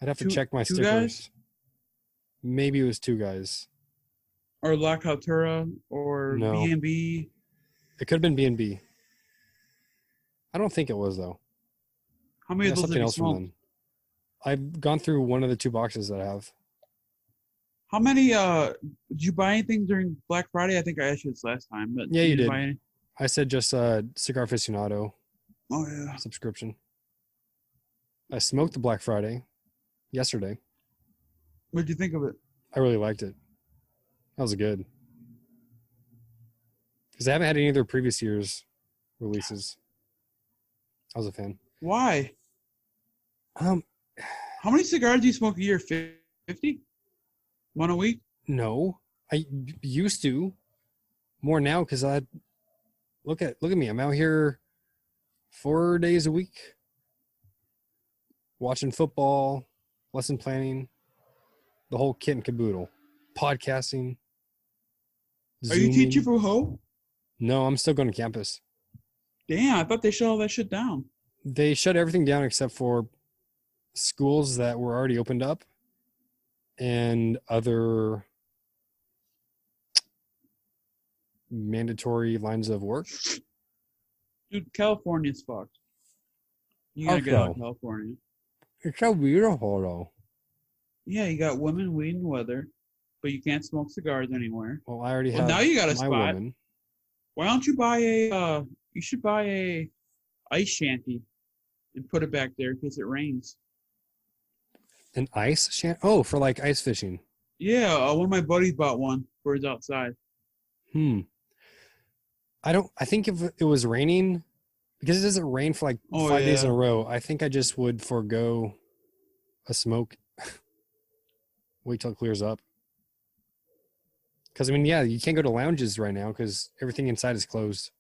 I'd have to Two- check my stickers. guys? Maybe it was two guys. or La Cultura or No. B and B. It could have been B and B. I don't think it was though. How many Yeah, of those something else from them. I've gone through one of the two boxes that I have. How many? Uh, did you buy anything during Black Friday? I think I asked you this last time, but Yeah, you did. Buy any? I said just a cigar aficionado Oh yeah. subscription. I smoked the Black Friday yesterday. What'd you think of it? I really liked it. That was good. Because I haven't had any of their previous years releases. I was a fan. Why? Um, How many cigars do you smoke a year? Fifty? One a week? no, I used to more now because I look at look at me. I'm out here four days a week watching football, lesson planning, the whole kit and caboodle, podcasting. Are you teaching for home? No, I'm still going to campus. Damn, I thought they shut all that shit down. They shut everything down except for schools that were already opened up and other mandatory lines of work. Dude, California's fucked. You gotta get out of California. It's so beautiful though. Yeah, you got women, weed, and weather, but you can't smoke cigars anywhere. Well, I already Well, have now you got a spot. woman. Why don't you buy a? Uh, you should buy a ice shanty and put it back there in case it rains. An ice Oh, for like ice fishing. Yeah, uh, one of my buddies bought one for his outside. Hmm. I don't. I think if it was raining, because it doesn't rain for like Oh, five days in a row. I think I just would forego a smoke. Wait till it clears up. Because I mean, yeah, you can't go to lounges right now because everything inside is closed.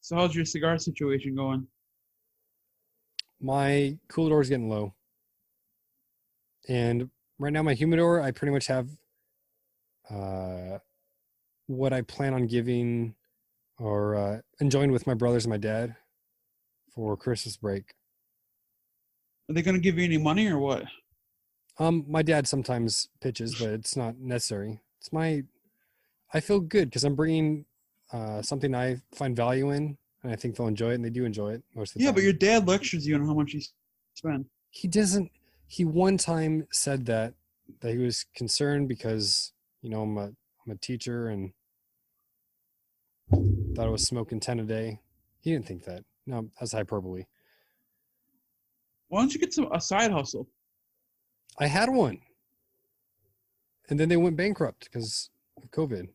So how's your cigar situation going? My cooler is getting low, and right now my humidor, I pretty much have uh, what I plan on giving or uh, enjoying with my brothers and my dad for Christmas break. Are they gonna give you any money or what? Um, my dad sometimes pitches, but it's not necessary. It's my, I feel good because I'm bringing uh, something I find value in, and I think they'll enjoy it, and they do enjoy it most of the Yeah, time. Yeah, but your dad lectures you on how much you spend. he doesn't. He one time said that that he was concerned because you know I'm a I'm a teacher and thought I was smoking ten a day. He didn't think that. No, that's hyperbole. Why don't you get some a side hustle? I had one, and then they went bankrupt because of COVID.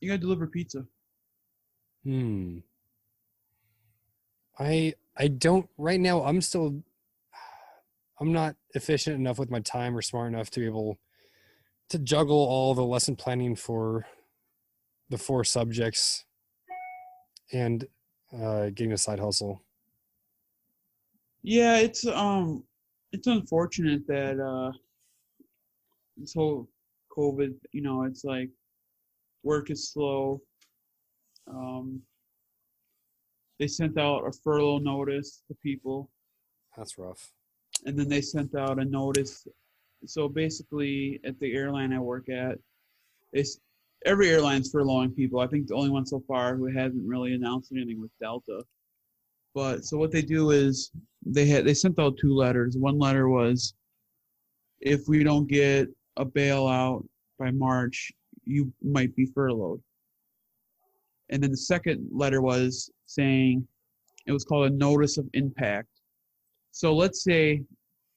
You gotta deliver pizza. Hmm. I I don't right now. I'm still. I'm not efficient enough with my time or smart enough to be able to juggle all the lesson planning for the four subjects and uh, getting a side hustle. Yeah, it's um, it's unfortunate that uh, this whole COVID. You know, it's like work is slow. Um, they sent out a furlough notice to people, That's rough. and then they sent out a notice. So basically, at the airline I work at, they s- every airline's furloughing people. I think the only one so far who hasn't really announced anything was Delta. But so what they do is they had they sent out two letters. One letter was, if we don't get a bailout by March, you might be furloughed. And then the second letter was saying it was called a notice of impact. So let's say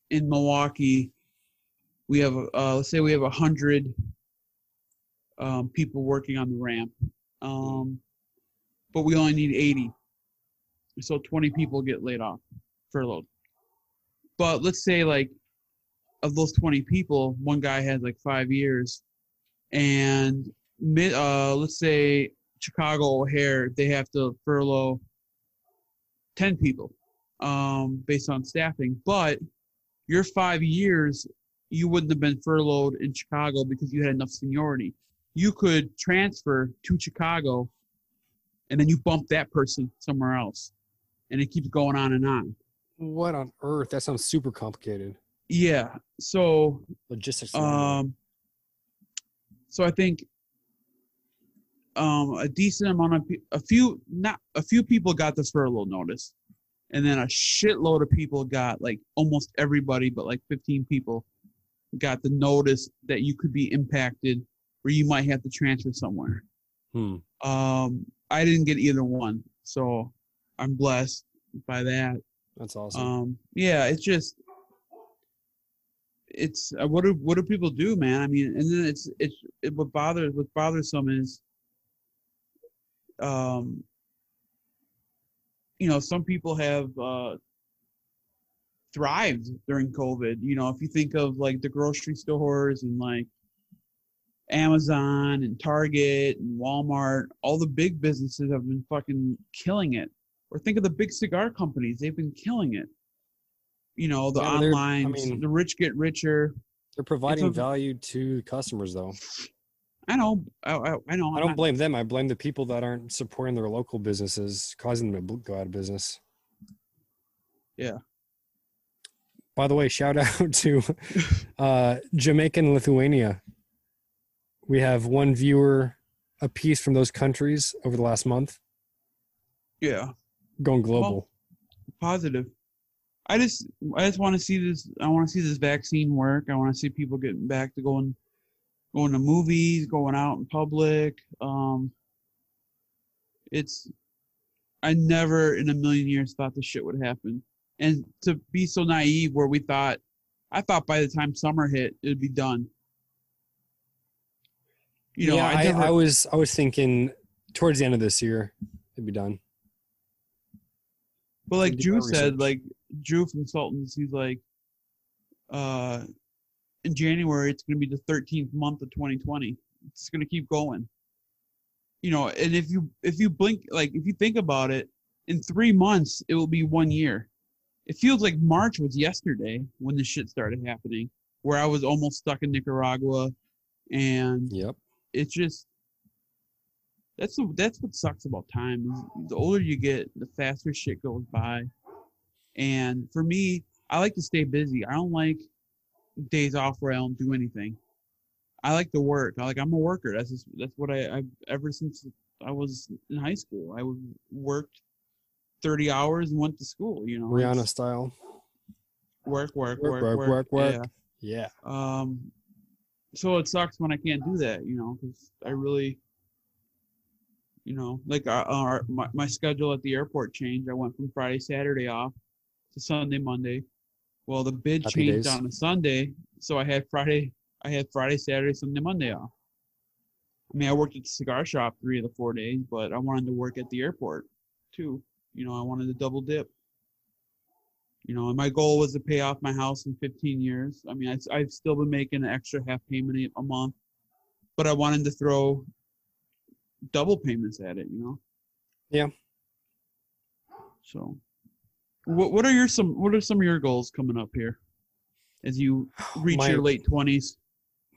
in Milwaukee, we have uh, let's say we have a hundred um, people working on the ramp, um, but we only need eighty. So twenty people get laid off, furloughed. But let's say like of those twenty people, one guy has like five years, and uh, let's say Chicago O'Hare, they have to furlough ten people um, based on staffing. But your five years, you wouldn't have been furloughed in Chicago because you had enough seniority. You could transfer to Chicago, and then you bump that person somewhere else, and it keeps going on and on. What on earth? That sounds super complicated. yeah. So Logistics. of the nightmare. um, so I think um, a decent amount of a few not a few people got the furlough notice, and then a shitload of people got like almost everybody, but like 15 people got the notice that you could be impacted, where you might have to transfer somewhere. Hmm. Um, I didn't get either one, so I'm blessed by that. That's awesome. Um, yeah, it's just it's uh, what do what do people do, man? I mean, and then it's it's it, what bothers what bothers some is, um, you know, some people have uh, thrived during COVID. You know, if you think of like the grocery stores and like Amazon and Target and Walmart, all the big businesses have been fucking killing it. Or think of the big cigar companies; they've been killing it. You know, the Yeah, they're- I online, mean- the rich get richer. They're providing a- value to customers, though. I know, I, I, I know. I don't blame them. I blame the people that aren't supporting their local businesses, causing them to go out of business. Yeah. By the way, shout out to uh, Jamaica and Lithuania. We have one viewer a piece from those countries over the last month, yeah, going global. positive. I just, I just want to see this. I want to see this vaccine work. I want to see people getting back to going, going to movies, going out in public. Um, it's, I never in a million years thought this shit would happen, and to be so naive where we thought, I thought by the time summer hit it'd be done. You know, yeah, I, I, never, I was I was thinking towards the end of this year it'd be done. But like Drew said, research. like Drew from Sultans, he's like, uh, in January it's gonna be the 13th month of 2020. It's gonna keep going. You know, and if you if you blink, like if you think about it, in three months it will be one year. It feels like March was yesterday when the shit started happening, where I was almost stuck in Nicaragua, and Yep. it's just that's the, that's what sucks about time. The older you get, the faster shit goes by. And for me, I like to stay busy. I don't like days off where I don't do anything. I like to work. I like I'm a worker. That's just, that's what I I've ever since I was in high school. I worked 30 hours and went to school. You know, Rihanna style. work, work, Work, work, work, work, work. Yeah. Yeah. Um, so it sucks when I can't do that, you know, because I really, you know, like our, our my, my schedule at the airport changed. I went from Friday, Saturday off to Sunday, Monday. Well, the bid Happy changed days. on a Sunday, so I had Friday, I had Friday, Saturday, Sunday, Monday off. I mean, I worked at the cigar shop three of the four days, but I wanted to work at the airport too. You know, I wanted to double dip. You know, and my goal was to pay off my house in 15 years. I mean, I, I've still been making an extra half payment a- a month, but I wanted to throw double payments at it. You know. Yeah. So, what what are your some what are some of your goals coming up here, as you reach My- your late 20s?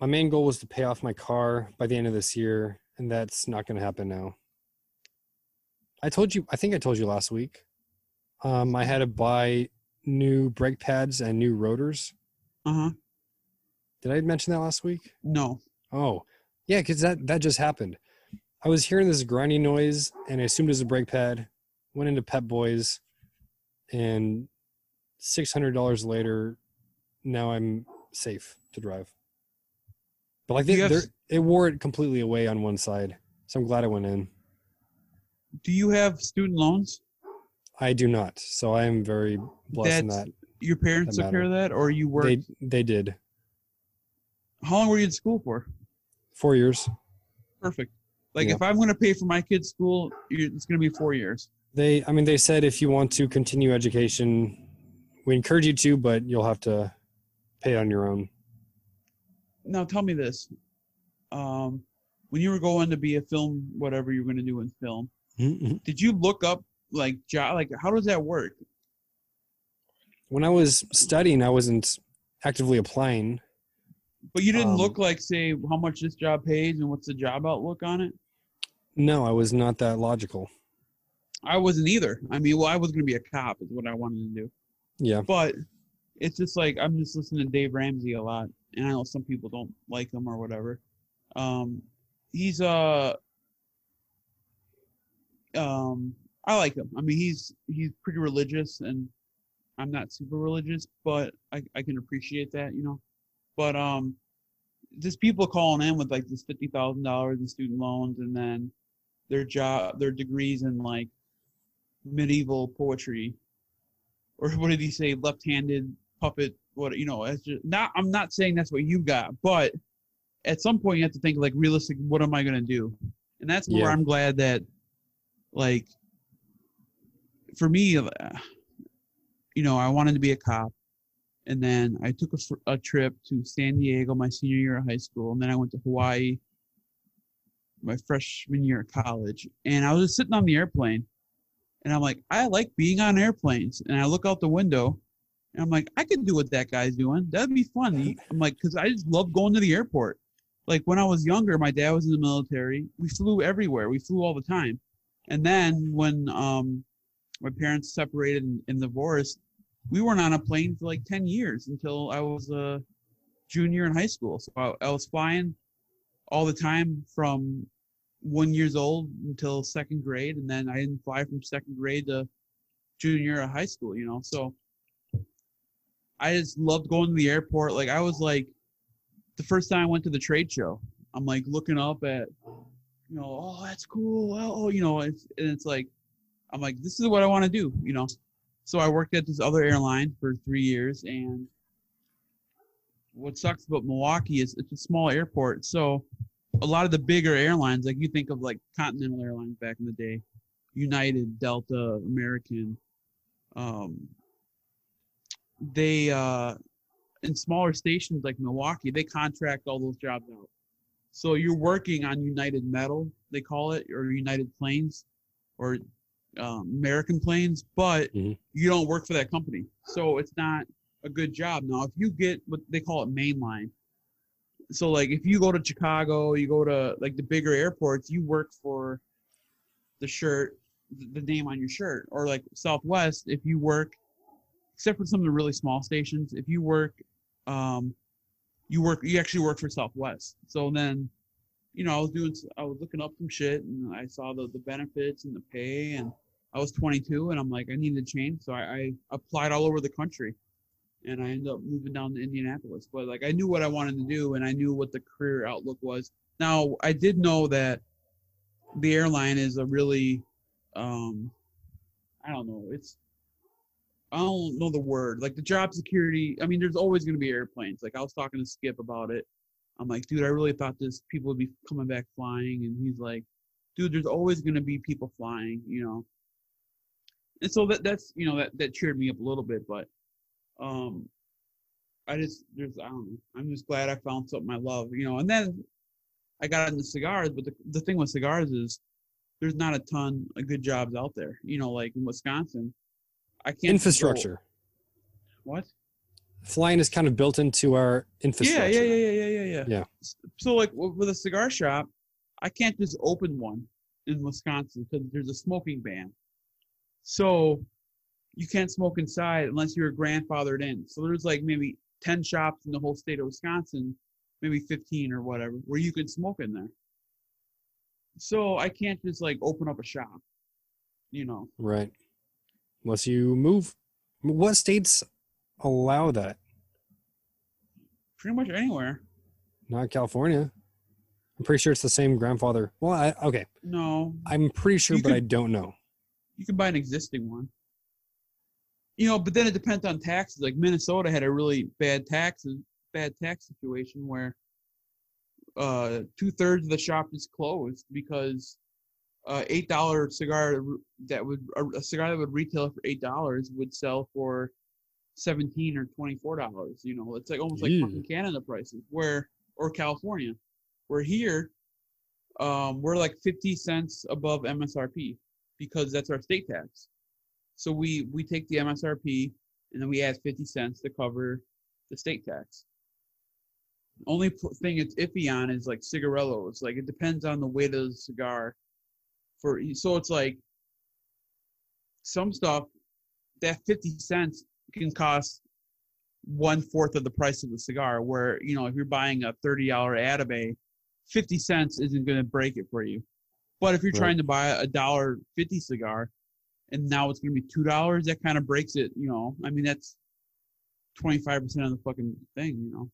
My main goal was to pay off my car by the end of this year, and that's not going to happen now. I told you, I think I told you last week. Um, I had to buy new brake pads and new rotors. Uh huh. Did I mention that last week? No. Oh, yeah, because that that just happened. I was hearing this grinding noise, and I assumed it was a brake pad. Went into Pep Boys, and six hundred dollars later, now I'm safe to drive. But like they, have it wore it completely away on one side, so I'm glad I went in. Do you have student loans? I do not, so I am very blessed in That's- that. Your parents took care of that, or you worked? They they did How long were you in school for? four years. Perfect. Like Yeah. if I'm going to pay for my kid's school, it's going to be four years. They, I mean, they said if you want to continue education, we encourage you to, but you'll have to pay on your own. Now tell me this: um, when you were going to be a film, whatever you're going to do in film, did you look up like job? Like how does that work? When I was studying, I wasn't actively applying. But you didn't Um, look like say how much this job pays and what's the job outlook on it. No, I was not that logical. I wasn't either. I mean, well, I was going to be a cop is what I wanted to do. Yeah. But it's just like I'm just listening to Dave Ramsey a lot, and I know some people don't like him or whatever. Um, he's uh, um, I like him. I mean, he's he's pretty religious, and I'm not super religious, but I I can appreciate that, you know. But um, just people calling in with like this fifty thousand dollars in student loans, and then their job, their degrees in like medieval poetry, or what did he say, left-handed puppet? What you know? It's just not. I'm not saying that's what you got, but at some point you have to think like realistic. What am I gonna do? And that's where Yeah. I'm glad that, like, for me, uh, you know, I wanted to be a cop, and then I took a, a trip to San Diego my senior year of high school, and then I went to Hawaii my freshman year of college, and I was just sitting on the airplane, and I'm like, I like being on airplanes, and I look out the window, and I'm like, I could do what that guy's doing. That'd be fun. I'm like, because I just love going to the airport. Like when I was younger, my dad was in the military. We flew everywhere. We flew all the time. And then when um, my parents separated and, and divorced, we weren't on a plane for like 10 years until I was a junior in high school. So I, I was flying all the time from one years old until second grade. And then I didn't fly from second grade to junior high school, you know? So I just loved going to the airport. Like I was like, the first time I went to the trade show, I'm like looking up at, you know, oh, that's cool. Oh, you know, it's, and it's like, I'm like, this is what I want to do, you know? So I worked at this other airline for three years, and what sucks about Milwaukee is it's a small airport. So a lot of the bigger airlines, like you think of like Continental Airlines back in the day, United, Delta, American, um, they uh, in smaller stations like Milwaukee, they contract all those jobs out. So you're working on United Metal, they call it, or United Planes, or um, American Planes, but Mhm. you don't work for that company. So it's not a good job. Now, if you get what they call it mainline, so like if you go to Chicago, you go to like the bigger airports, you work for the shirt, the name on your shirt, or like Southwest, if you work, except for some of the really small stations, if you work, um, you work, you actually work for Southwest. So then, you know, I was doing, I was looking up some shit, and I saw the the benefits and the pay, and I was 22, and I'm like, I need to change, so I, I applied all over the country and I ended up moving down to Indianapolis. But like I knew what I wanted to do and I knew what the career outlook was. Now I did know that the airline is a really um I don't know, it's I don't know the word. Like the job security, I mean there's always gonna be airplanes. Like I was talking to Skip about it. I'm like, dude, I really thought this people would be coming back flying and he's like, dude, there's always gonna be people flying, you know. And so that that's you know that that cheered me up a little bit, but um I just there's I don't know. I'm just glad I found something I love, you know. And then I got into cigars, but the the thing with cigars is there's not a ton of good jobs out there. You know, like in Wisconsin, I can't Infrastructure. What? Flying is kind of built into our infrastructure. yeah, yeah, yeah, yeah, yeah, yeah. Yeah. So like with a cigar shop, I can't just open one in Wisconsin because there's a smoking ban. So you can't smoke inside unless you're grandfathered in. So there's like maybe 10 shops in the whole state of Wisconsin, maybe 15 or whatever, where you can smoke in there. So I can't just like open up a shop, you know. Right. Unless you move. What states allow that? Pretty much anywhere. Not California. I'm pretty sure it's the same grandfather. Well, I, okay. No, I'm pretty sure, You but could- I don't know. you can buy an existing one. You know, but then it depends on taxes. Like Minnesota had a really bad taxes bad tax situation where uh two thirds of the shop is closed because uh eight dollar cigar that would a, cigar that would retail for eight dollars would sell for seventeen or twenty four dollars. You know, it's like almost like Ew. fucking Canada prices where or California. Where here, um, we're like fifty cents above MSRP because that's our state tax. So we we take the MSRP and then we add 50 cents to cover the state tax. Only p- thing it's iffy on is like cigarillos. Like it depends on the weight of the cigar. For so it's like some stuff that 50 cents can cost one fourth of the price of the cigar. Where you know if you're buying a thirty dollar Atabey, fifty cents isn't going to break it for you. But if you're Right. trying to buy a dollar fifty cigar, and now it's going to be two dollars, that kind of breaks it. You know, I mean that's twenty five percent of the fucking thing. You know.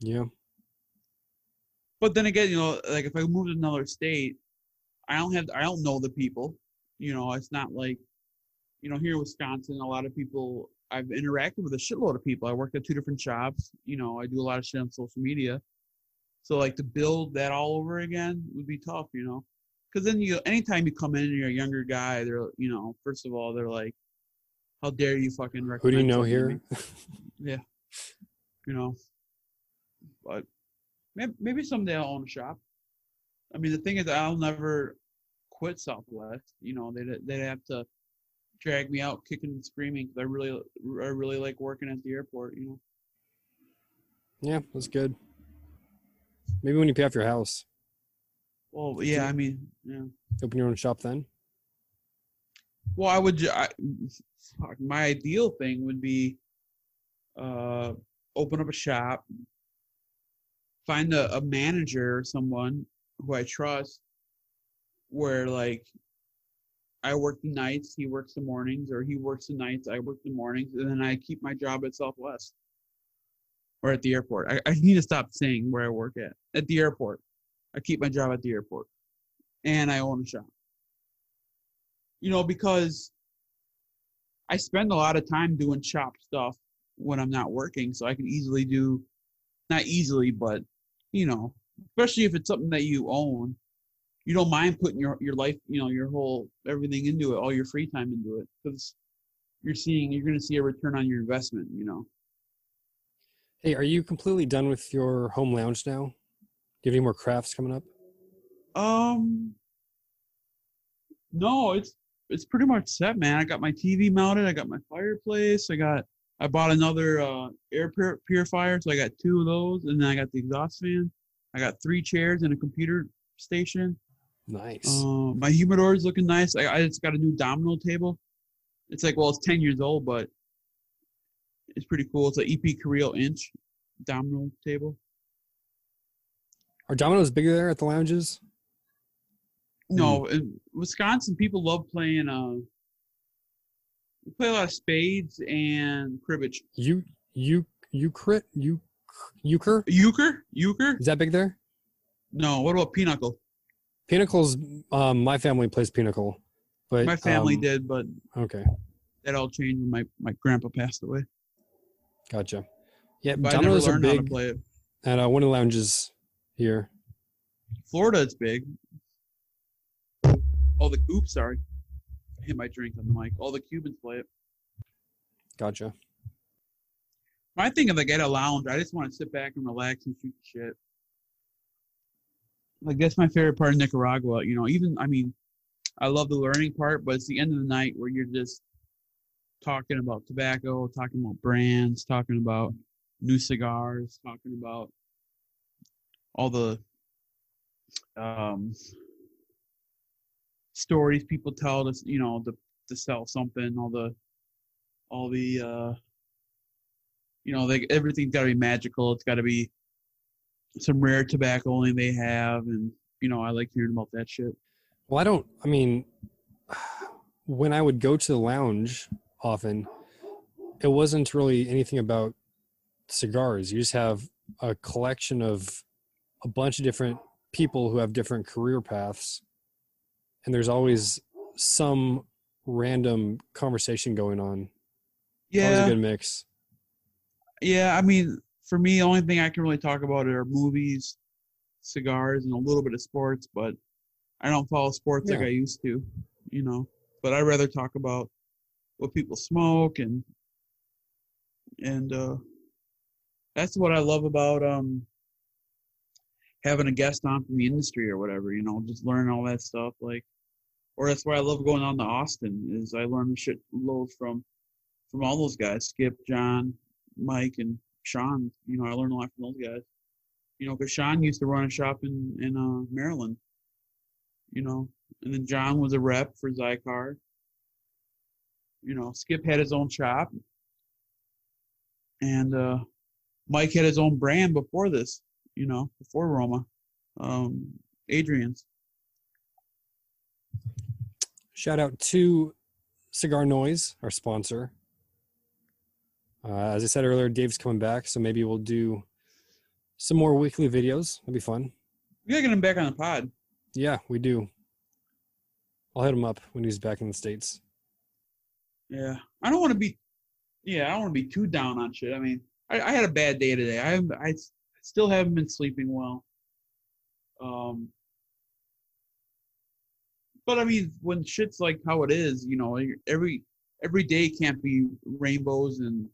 Yeah. But then again, you know, like if I move to another state, I don't have I don't know the people. You know, it's not like, you know, here in Wisconsin, a lot of people I've interacted with a shitload of people. I worked at two different shops. You know, I do a lot of shit on social media. So like to build that all over again would be tough. You know, because then you anytime you come in and you're a younger guy, they're you know, first of all they're like, how dare you fucking recommend? Who do you know here? yeah, you know. But maybe, maybe someday I'll own a shop. I mean, the thing is, I'll never quit Southwest. You know, they'd they'd have to drag me out kicking and screaming 'cause I really I really like working at the airport. You know. Yeah, that's good. Maybe when you pay off your house, Well, yeah, I mean, yeah. open your own shop then. Well, I would. I, my ideal thing would be uh, open up a shop, find a, a manager or someone who I trust, where like I work the nights, he works the mornings, or he works the nights, I work the mornings, and then I keep my job at Southwest or at the airport. I, I need to stop saying where I work at. At the airport, I keep my job at the airport, and I own a shop you know, because I spend a lot of time doing shop stuff when I'm not working, so I can easily do, not easily, but you know, especially if it's something that you own, you don't mind putting your your life, you know, your whole everything into it, all your free time into it, because you're seeing you're going to see a return on your investment, you know. Hey, are you completely done with your home lounge now? Do you have any more crafts coming up? Um, no, it's it's pretty much set, man. I got my TV mounted. I got my fireplace. I got I bought another uh, air pur- purifier, so I got two of those, and then I got the exhaust fan. I got three chairs and a computer station. Nice. Uh, my humidor is looking nice. I, I just got a new domino table. It's like well, it's ten years old, but it's pretty cool. It's an EP Carrillo inch domino table. Are dominoes bigger there at the lounges? No, in Wisconsin, people love playing. Uh, we play a lot of spades and cribbage. You you you crit you euchre? Euchre, euchre. Is that big there? No, what about pinochle? Pinnacles. Um, my family plays pinnacle, but My family um, did, but Okay, that all changed when my my grandpa passed away. gotcha. Yeah, But I never dominoes are learned how to big play it. at uh, one of the lounges here. Florida, it's big. Oh, the oops, sorry, I hit my drink on the mic. All the Cubans play it. Gotcha. I think of like at a lounge, I just want to sit back and relax and shoot the shit. Like that's my favorite part of Nicaragua. You know, even I mean, I love the learning part, but it's the end of the night where you're just talking about tobacco, talking about brands, talking about new cigars, talking about all the um, stories people tell us, you know, to to sell something, all the all the uh you know, they everything's got to be magical. It's got to be some rare tobacco only they have, and you know, I like hearing about that shit. Well, I don't. I mean, when I would go to the lounge often, it wasn't really anything about cigars. You just have a collection of a bunch of different people who have different career paths, and there's always some random conversation going on. yeah Always a Yeah, good mix. yeah. I mean, for me, the only thing I can really talk about are movies, cigars, and a little bit of sports. But I don't follow sports like I used to, you know. But I'd rather talk about what people smoke and and uh, that's what I love about um having a guest on from the industry or whatever. You know, just learn all that stuff. Like, or that's why I love going on to Austin. Is I learn shit loads from from all those guys, Skip, John, Mike, and Sean. You know, I learned a lot from those guys. You know, because Sean used to run a shop in in uh, Maryland. You know, and then John was a rep for Xikar. You know, Skip had his own shop. and uh, Mike had his own brand before this. You know, before Roma, um, Adrian's. Shout out to Cigar Noise, our sponsor. Uh, as I said earlier, Dave's coming back, so maybe we'll do some more weekly videos. That'd be fun. We gotta get him back on the pod. Yeah, we do. I'll hit him up when he's back in the states. Yeah, I don't want to be. Yeah, I don't want to be too down on shit. I mean, I, I had a bad day today. I I still haven't been sleeping well. Um, but I mean, when shit's like how it is, you know, every every day can't be rainbows and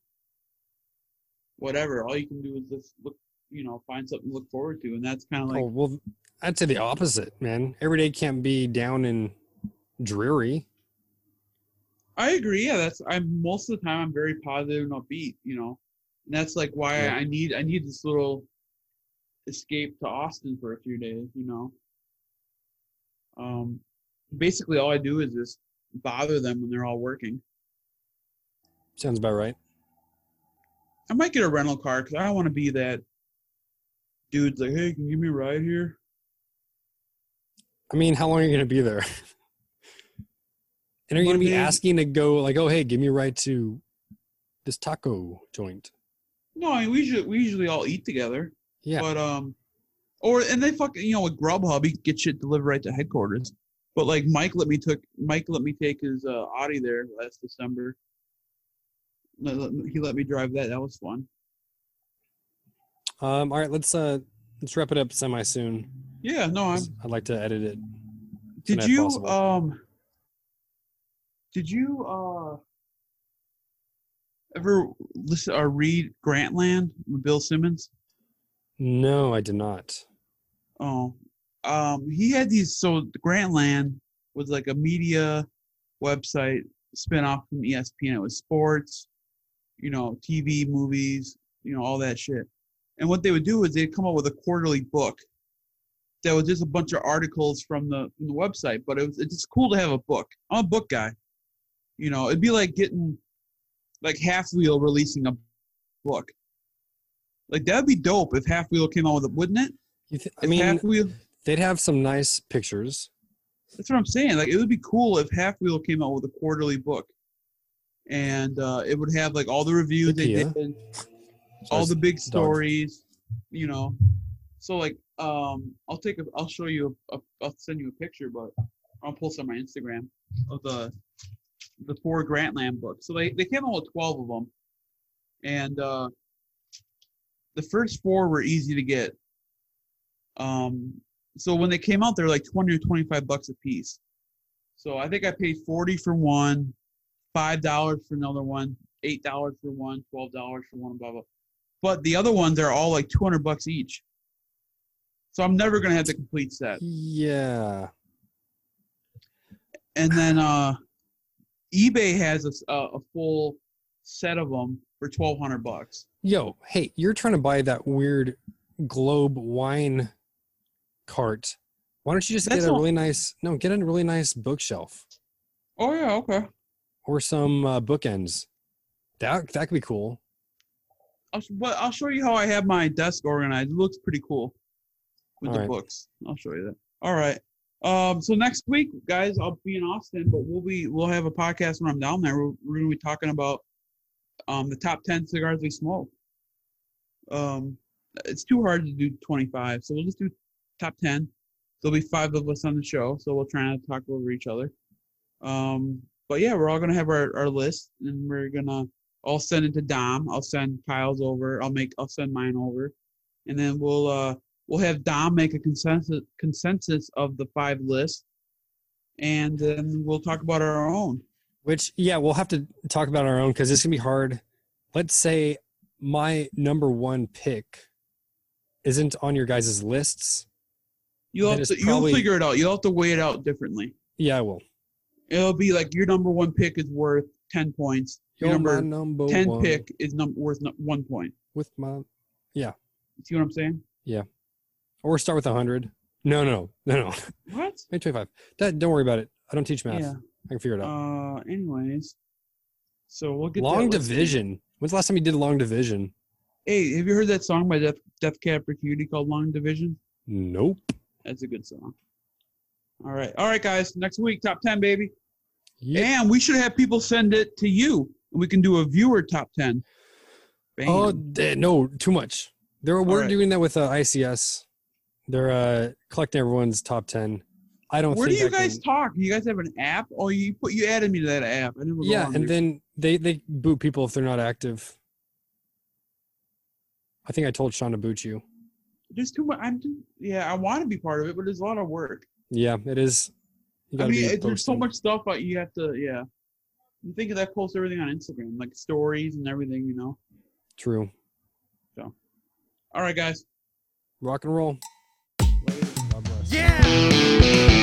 whatever. All you can do is just look, you know, find something to look forward to, and that's kind of like oh well, I'd say the opposite, man. Every day can't be down and dreary. I agree. Yeah, that's I'm most of the time I'm very positive and upbeat, you know. And that's like why Yeah. I need I need this little escape to Austin for a few days, you know. Um basically all I do is just bother them when they're all working. Sounds about right. I might get a rental car because I don't want to be that dude's like, hey, can you give me a ride here? I mean, how long are you gonna be there? and are you gonna be Monday- asking to go like, oh hey, give me a ride to this taco joint? No, I mean we usually we usually all eat together. Yeah. But um, or and they fucking you know with Grubhub, you get shit delivered right to headquarters. But like Mike let me took Mike let me take his uh, Audi there last December. Let- let me- He let me drive that. That was fun. Um, all right, let's uh let's wrap it up semi soon. Yeah, no, I'm. I'd like to edit it. Did you possible. um? Did you uh? Ever listen or read Grantland with Bill Simmons? No, I did not. Oh, um, he had these. So Grantland was like a media website spin-off from ESPN. It was sports, you know, TV, movies, you know, all that shit. And what they would do is they'd come up with a quarterly book that was just a bunch of articles from the from the website. But it was it's cool to have a book. I'm a book guy. You know, it'd be like getting like Half Wheel releasing a book. Like that'd be dope if Half Wheel came out with it, wouldn't it? You th- I mean, Half Wheel. they'd have some nice pictures. That's what I'm saying. Like it would be cool if Half Wheel came out with a quarterly book, and uh, it would have like all the reviews they did, all the big stories, you know. So like, um, I'll take a, I'll show you, a, I'll send you a picture, but I'll post on my Instagram of the the four Grantland books. So they they came out with twelve of them, and uh, the first four were easy to get. Um, so when they came out, they're like twenty or twenty-five bucks a piece. So I think I paid forty for one, five dollars for another one, eight dollars for one, twelve dollars for one, blah blah. But the other ones are all like two hundred bucks each. So I'm never gonna have the complete set. Yeah. And then uh, eBay has a full set of them for twelve hundred bucks. Yo, hey, you're trying to buy that weird globe wine cart. Why don't you just That's get a all- really nice no, get a really nice bookshelf Oh yeah, okay. or some uh, bookends. That that could be cool. I'll, sh- I'll show you how I have my desk organized. It looks pretty cool with the Alright. books. I'll show you that. All right. Um, so next week, guys, I'll be in Austin, but we'll be we'll have a podcast when I'm down there. We're, we're gonna be talking about um the top ten cigars we smoke. Um, it's too hard to do 25, so we'll just do top 10. There'll be five of us on the show, so we'll try not to talk over each other. Um, but yeah, we're all gonna have our, our list, and we're gonna I'll send it to Dom. I'll send Kyle's over. I'll make I'll send mine over, and then we'll uh we'll have Dom make a consensus consensus of the five lists, and then we'll talk about our own. Which yeah, we'll have to talk about our own because it's gonna be hard. Let's say my number one pick isn't on your guys' lists. You'll have to you'll figure it out. You'll have to weigh it out differently. Yeah, I will. It'll be like your number one pick is worth ten points. Your number number ten one pick is num- worth one point. with my yeah. See what I'm saying? Yeah. Or start with a hundred. No, no, no, no. What? Maybe twenty-five. That don't worry about it. I don't teach math. Yeah. I can figure it out. Uh. Anyways, so we'll get Long division When's the last time you did long division? Hey, have you heard that song by Death Death Cab for Cutie called Long Division? Nope. That's a good song. All right. All right, guys. Next week, top 10, baby. Yeah. And we should have people send it to you. And we can do a viewer top 10. Bam. Oh no, too much. They're we're right. doing that with uh, ICS. They're uh, collecting everyone's top ten. I don't. Where do you I guys can- talk? You guys have an app? Oh, you put you added me to that app. I never go Yeah, and there. then they they boot people if they're not active. I think I told Sean to boot you. there's too much. I'm too, yeah, I want to be part of it, but there's a lot of work. Yeah, it is. I mean, it- there's so much stuff that you have to. Yeah, you think of that post everything on Instagram, like stories and everything. You know. True. So, all right, guys. Rock and roll. Later. God bless. Yeah!